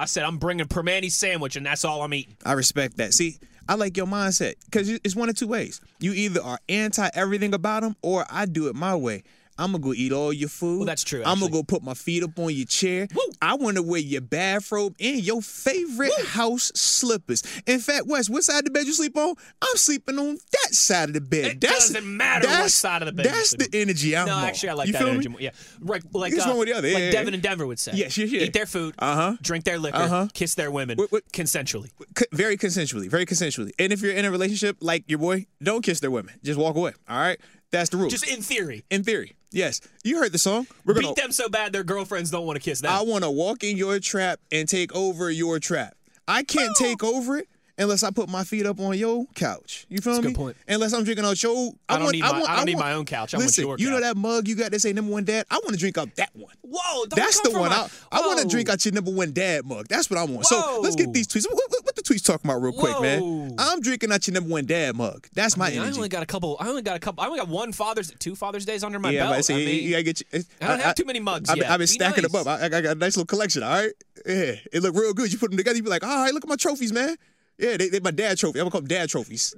[SPEAKER 3] I said, I'm bringing Primanti sandwich, and that's all I'm eating.
[SPEAKER 2] I respect that. See, I like your mindset because it's one of two ways. You either are anti everything about them, or I do it my way. I'm gonna go eat all your food.
[SPEAKER 3] Well, that's true,
[SPEAKER 2] I'm gonna go put my feet up on your chair. I want to wear your bathrobe and your favorite house slippers. In fact, Wes, what side of the bed you sleep on? I'm sleeping on that side of the bed.
[SPEAKER 3] It
[SPEAKER 2] that's,
[SPEAKER 3] doesn't matter what
[SPEAKER 2] that's-
[SPEAKER 3] side of the bed
[SPEAKER 2] That's the energy I'm
[SPEAKER 3] no,
[SPEAKER 2] on.
[SPEAKER 3] actually, I like
[SPEAKER 2] you
[SPEAKER 3] that energy.
[SPEAKER 2] Me?
[SPEAKER 3] more. Yeah, right. Like
[SPEAKER 2] It's
[SPEAKER 3] uh,
[SPEAKER 2] one with the other.
[SPEAKER 3] Like
[SPEAKER 2] Yeah,
[SPEAKER 3] Devin
[SPEAKER 2] yeah.
[SPEAKER 3] and Denver would say.
[SPEAKER 2] Yes, yes, yes.
[SPEAKER 3] Eat their food.
[SPEAKER 2] Uh-huh.
[SPEAKER 3] Drink their liquor.
[SPEAKER 2] Uh-huh.
[SPEAKER 3] Kiss their women.
[SPEAKER 2] What- what-
[SPEAKER 3] consensually.
[SPEAKER 2] Very consensually, very consensually. And if you're in a relationship like your boy, don't kiss their women. Just walk away. All right, that's the rule.
[SPEAKER 3] Just in theory.
[SPEAKER 2] in theory, yes. You heard the song. We're gonna.
[SPEAKER 3] Beat them so bad their girlfriends don't want to kiss them.
[SPEAKER 2] I want to walk in your trap and take over your trap. I can't take over it unless I put my feet up on your couch. You feel
[SPEAKER 3] That's
[SPEAKER 2] me?
[SPEAKER 3] good point.
[SPEAKER 2] Unless I'm drinking out your.
[SPEAKER 3] I don't
[SPEAKER 2] want,
[SPEAKER 3] need my- I don't need
[SPEAKER 2] want-
[SPEAKER 3] my own couch. I want
[SPEAKER 2] listen,
[SPEAKER 3] your
[SPEAKER 2] you know that mug you got that say number one dad. I want to drink out that one.
[SPEAKER 3] Whoa, don't
[SPEAKER 2] That's
[SPEAKER 3] come
[SPEAKER 2] the
[SPEAKER 3] from
[SPEAKER 2] one.
[SPEAKER 3] my-
[SPEAKER 2] I, I want to drink out your number one dad mug. That's what I want. So let's get these tweets. What, what, what the tweets talking about real quick,
[SPEAKER 3] Whoa.
[SPEAKER 2] man? I'm drinking out your number one dad mug. That's my
[SPEAKER 3] I, mean, I only got a couple. I only got a couple. I only got one Father's, two Father's Days under my
[SPEAKER 2] yeah,
[SPEAKER 3] belt.
[SPEAKER 2] but I say,
[SPEAKER 3] I mean,
[SPEAKER 2] you gotta get you.
[SPEAKER 3] I don't have too many mugs
[SPEAKER 2] I've been. I've been stacking
[SPEAKER 3] nice.
[SPEAKER 2] them up. I, I got a nice little collection. All right, yeah, it look real good. You put them together, you be like, all right, look at my trophies, man. Yeah, they, they my dad trophy. I'm gonna call them dad trophies.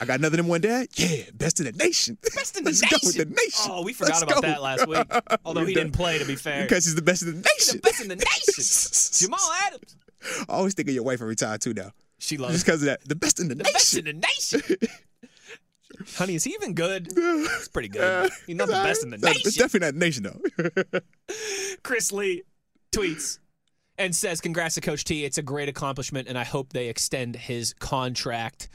[SPEAKER 2] I got another than one dad. Yeah, best in the nation.
[SPEAKER 3] Best in the *laughs*
[SPEAKER 2] Let's
[SPEAKER 3] nation.
[SPEAKER 2] go with the nation.
[SPEAKER 3] Oh, we forgot
[SPEAKER 2] Let's
[SPEAKER 3] about
[SPEAKER 2] go.
[SPEAKER 3] that last week. *laughs* Although he didn't play, to be fair.
[SPEAKER 2] because he's the best in the nation.
[SPEAKER 3] He's the best in the nation. *laughs* Jamal Adams.
[SPEAKER 2] I always think of your wife every time too. Now,
[SPEAKER 3] She loves
[SPEAKER 2] just because of that, the best in the, nation.
[SPEAKER 3] the
[SPEAKER 2] nation.
[SPEAKER 3] best in the nation. Honey, is he even good? It's pretty good. He's not the best in the
[SPEAKER 2] not- It's
[SPEAKER 3] nation.
[SPEAKER 2] definitely not the nation though.
[SPEAKER 3] Chris Lee tweets and says, Congrats to Coach T. It's a great accomplishment, and I hope they extend his contract.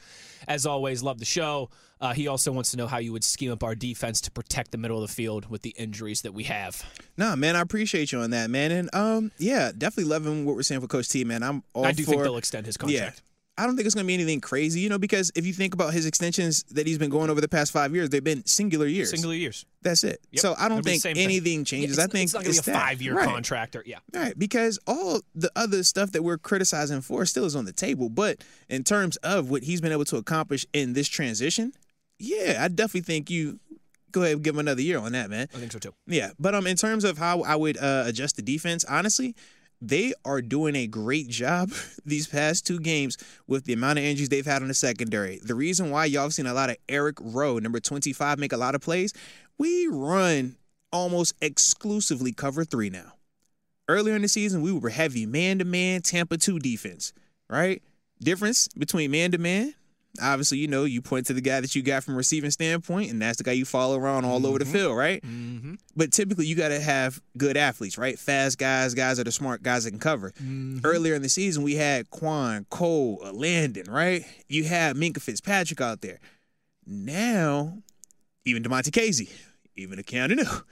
[SPEAKER 3] As always, love the show. Uh, he also wants to know how you would scheme up our defense to protect the middle of the field with the injuries that we have.
[SPEAKER 2] Nah, man, I appreciate you on that, man. And um, yeah, definitely loving what we're saying for Coach T, man. I'm all
[SPEAKER 3] I do
[SPEAKER 2] for.
[SPEAKER 3] think they'll extend his contract.
[SPEAKER 2] Yeah. I don't think it's going to be anything crazy, you know, because if you think about his extensions that he's been going over the past five years, they've been singular years.
[SPEAKER 3] Single years.
[SPEAKER 2] That's it.
[SPEAKER 3] Yep.
[SPEAKER 2] So I don't
[SPEAKER 3] It'll
[SPEAKER 2] think
[SPEAKER 3] same thing.
[SPEAKER 2] anything changes.
[SPEAKER 3] Yeah,
[SPEAKER 2] I think
[SPEAKER 3] it's not going to be a five year
[SPEAKER 2] Right.
[SPEAKER 3] contract. Or, yeah.
[SPEAKER 2] Right, because all the other stuff that we're criticizing for still is on the table. But in terms of what he's been able to accomplish in this transition, yeah, I definitely think you go ahead and give him another year on that, man.
[SPEAKER 3] I think so too.
[SPEAKER 2] Yeah, but um, in terms of how I would uh, adjust the defense, honestly, they are doing a great job *laughs* these past two games with the amount of injuries they've had on the secondary. The reason why y'all have seen a lot of Eric Rowe, number 25, make a lot of plays, we run almost exclusively cover three now. Earlier in the season, we were heavy man to man Tampa 2 defense, right? Difference between man to man. Obviously, you know, you point to the guy that you got from a receiving standpoint, and that's the guy you follow around all over the field, right?
[SPEAKER 3] Mm-hmm.
[SPEAKER 2] But typically, you got to have good athletes, right? Fast guys, guys that are smart, guys that can cover. Earlier in the season, we had Quan, Cole, uh, Landon, right? You had Minkah Fitzpatrick out there. Now, even Damontae Kazee, even a Keanu.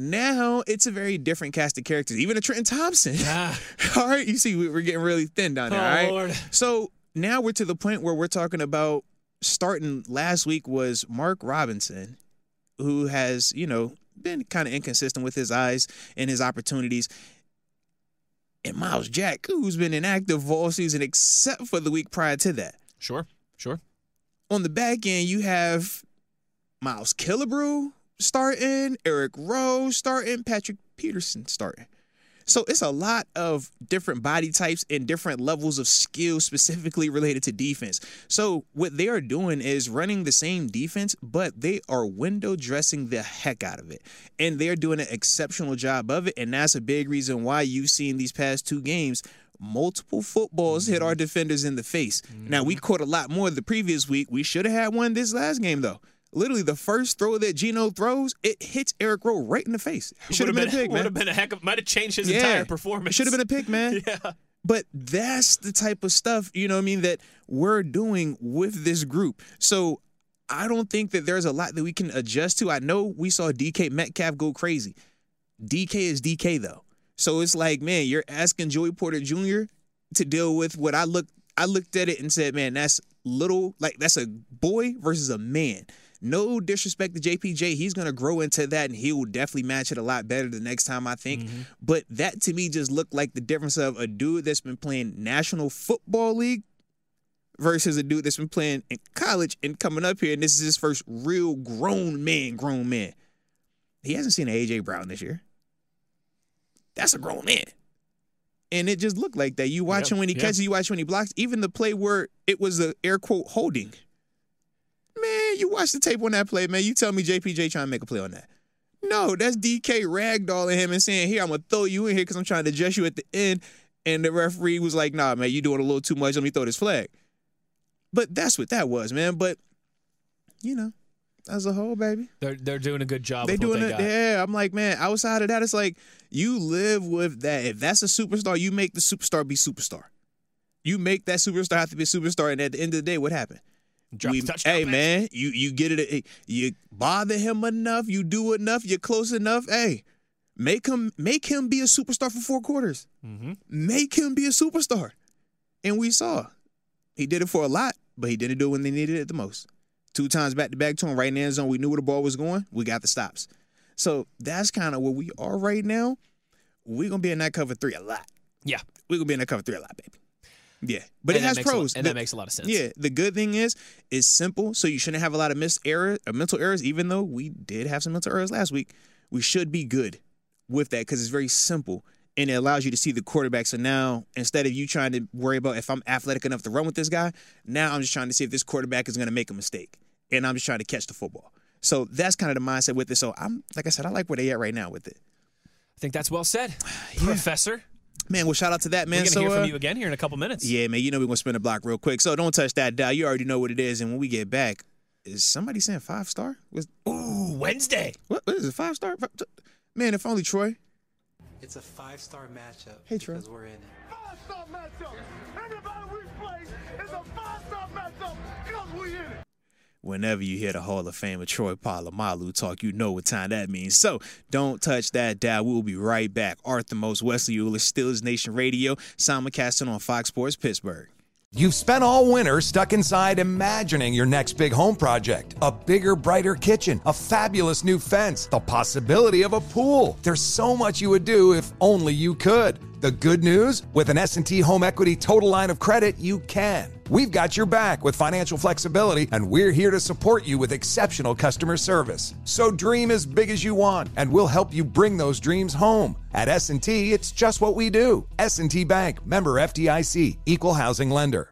[SPEAKER 2] Now it's a very different cast of characters. Even a Trenton Thompson.
[SPEAKER 3] Ah. *laughs*
[SPEAKER 2] all right, you see, we- we're getting really thin down there.
[SPEAKER 3] Oh,
[SPEAKER 2] all right.
[SPEAKER 3] Lord.
[SPEAKER 2] So now we're to the point where we're talking about starting last week was Mark Robinson, who has, you know, been kind of inconsistent with his eyes and his opportunities. And Myles Jack, who's been inactive all season except for the week prior to that.
[SPEAKER 3] Sure. Sure.
[SPEAKER 2] On the back end, you have Miles Killebrew starting, Eric Rowe starting, Patrick Peterson starting. So it's a lot of different body types and different levels of skill *laughs* specifically related to defense. So what they are doing is running the same defense, but they are window dressing the heck out of it. And they're doing an exceptional job of it. And that's a big reason why you've seen these past two games multiple footballs hit our mm-hmm. defenders in the face. Now we mm-hmm. caught a lot more the previous week. We should have had one this last game though. Literally, the first throw that Geno throws, it hits Eric Rowe right in the face. Should have been a pick,
[SPEAKER 3] Would have been a heck of. Might have changed his
[SPEAKER 2] Yeah.
[SPEAKER 3] entire performance.
[SPEAKER 2] Should have been a pick, man. *laughs*
[SPEAKER 3] Yeah.
[SPEAKER 2] But that's the type of stuff, you know what I mean, that we're doing with this group. So I don't think that there's a lot that we can adjust to. I know we saw DK Metcalf go crazy. DK is DK though. So it's like, man, you're asking Joey Porter Jr. to deal with what I looked I looked at it and said, man, that's little like that's a boy versus a man. No disrespect to JPJ, he's gonna grow into that and he will definitely match it a lot better the next time I think. Mm-hmm. But that to me just looked like the difference of a dude that's been playing National Football League versus a dude that's been playing in college and coming up here, and this is his first real grown man, grown man. He hasn't seen an AJ Brown this year. That's a grown man. And it just looked like that. You watch
[SPEAKER 3] Yeah,
[SPEAKER 2] him when he
[SPEAKER 3] yeah.
[SPEAKER 2] catches, you watch when he blocks. Even the play where it was a air quote holding. Man, you watch the tape on that play, man. You tell me JPJ trying to make a play on that. No, that's DK ragdolling him and saying, Here, I'm gonna throw you in here because I'm trying to adjust you at the end. And the referee was like, Nah, man, you doing a little too much. Let me throw this flag. But that's what that was, man. But you know, as a whole, baby.
[SPEAKER 3] They're they're doing a good job.
[SPEAKER 2] They
[SPEAKER 3] what
[SPEAKER 2] doing it.
[SPEAKER 3] got.
[SPEAKER 2] Yeah, I'm like, man. Outside of that, it's like you live with that. If that's a superstar, you make the superstar be superstar. You make that superstar have to be a superstar, and at the end of the day, what happened?
[SPEAKER 3] Drop
[SPEAKER 2] We-
[SPEAKER 3] touchdown
[SPEAKER 2] hey
[SPEAKER 3] pass.
[SPEAKER 2] man, you you get it. You bother him enough. You do enough. You're close enough. Hey, make him make him be a superstar for four quarters.
[SPEAKER 3] Mm-hmm.
[SPEAKER 2] Make him be a superstar. And we saw he did it for a lot, but he didn't do it when they needed it the most. Two times back to back to him right in the end zone. We knew where the ball was going. We got the stops. So that's kind of where we are right now. We're gonna be in that cover three a lot.
[SPEAKER 3] Yeah,
[SPEAKER 2] We're gonna be in that cover three a lot, baby. Yeah, but
[SPEAKER 3] And
[SPEAKER 2] it has
[SPEAKER 3] makes a lot-
[SPEAKER 2] pros,
[SPEAKER 3] and
[SPEAKER 2] The-
[SPEAKER 3] that makes a lot of sense.
[SPEAKER 2] Yeah, the good thing is it's simple, so you shouldn't have a lot of missed error, uh, mental errors. Even though we did have some mental errors last week, we should be good with that because it's very simple and it allows you to see the quarterback. So now instead of you trying to worry about if I'm athletic enough to run with this guy, now I'm just trying to see if this quarterback is going to make a mistake, and I'm just trying to catch the football. So that's kind of the mindset with it. So I'm like I said, I like where they at right now with it.
[SPEAKER 3] I think that's well said, *sighs* Professor.
[SPEAKER 2] Man, well, shout out to that man.
[SPEAKER 3] We're gonna
[SPEAKER 2] so,
[SPEAKER 3] hear from
[SPEAKER 2] uh,
[SPEAKER 3] you again here in a couple minutes.
[SPEAKER 2] Yeah, man, you know we're gonna spin the block real quick. So don't touch that dial. You already know what it is. And when we get back, is somebody saying five star? Was
[SPEAKER 3] Ooh, Wednesday.
[SPEAKER 2] what, what is it? Five star? Five- Man, if only Troy.
[SPEAKER 5] It's a five-star matchup
[SPEAKER 2] Hey, Troy.
[SPEAKER 5] because we're in it.
[SPEAKER 8] Five-star matchup.
[SPEAKER 2] Whenever you hear the Hall of Fame of Troy Polamalu talk, you know what time that means. So don't touch that dial. We'll be right back. Arthur Moats, Wesley Uhler, Steelers Nation Radio, simulcasting on Fox Sports Pittsburgh.
[SPEAKER 1] You've spent all winter stuck inside imagining your next big home project. A bigger, brighter kitchen, a fabulous new fence, the possibility of a pool. There's so much you would do if only you could. The good news, with an S&T Home Equity Total Line of Credit, you can. We've got your back with financial flexibility and we're here to support you with exceptional customer service. So dream as big as you want and we'll help you bring those dreams home. At S&T, it's just what we do. S&T Bank, member FDIC, equal housing lender.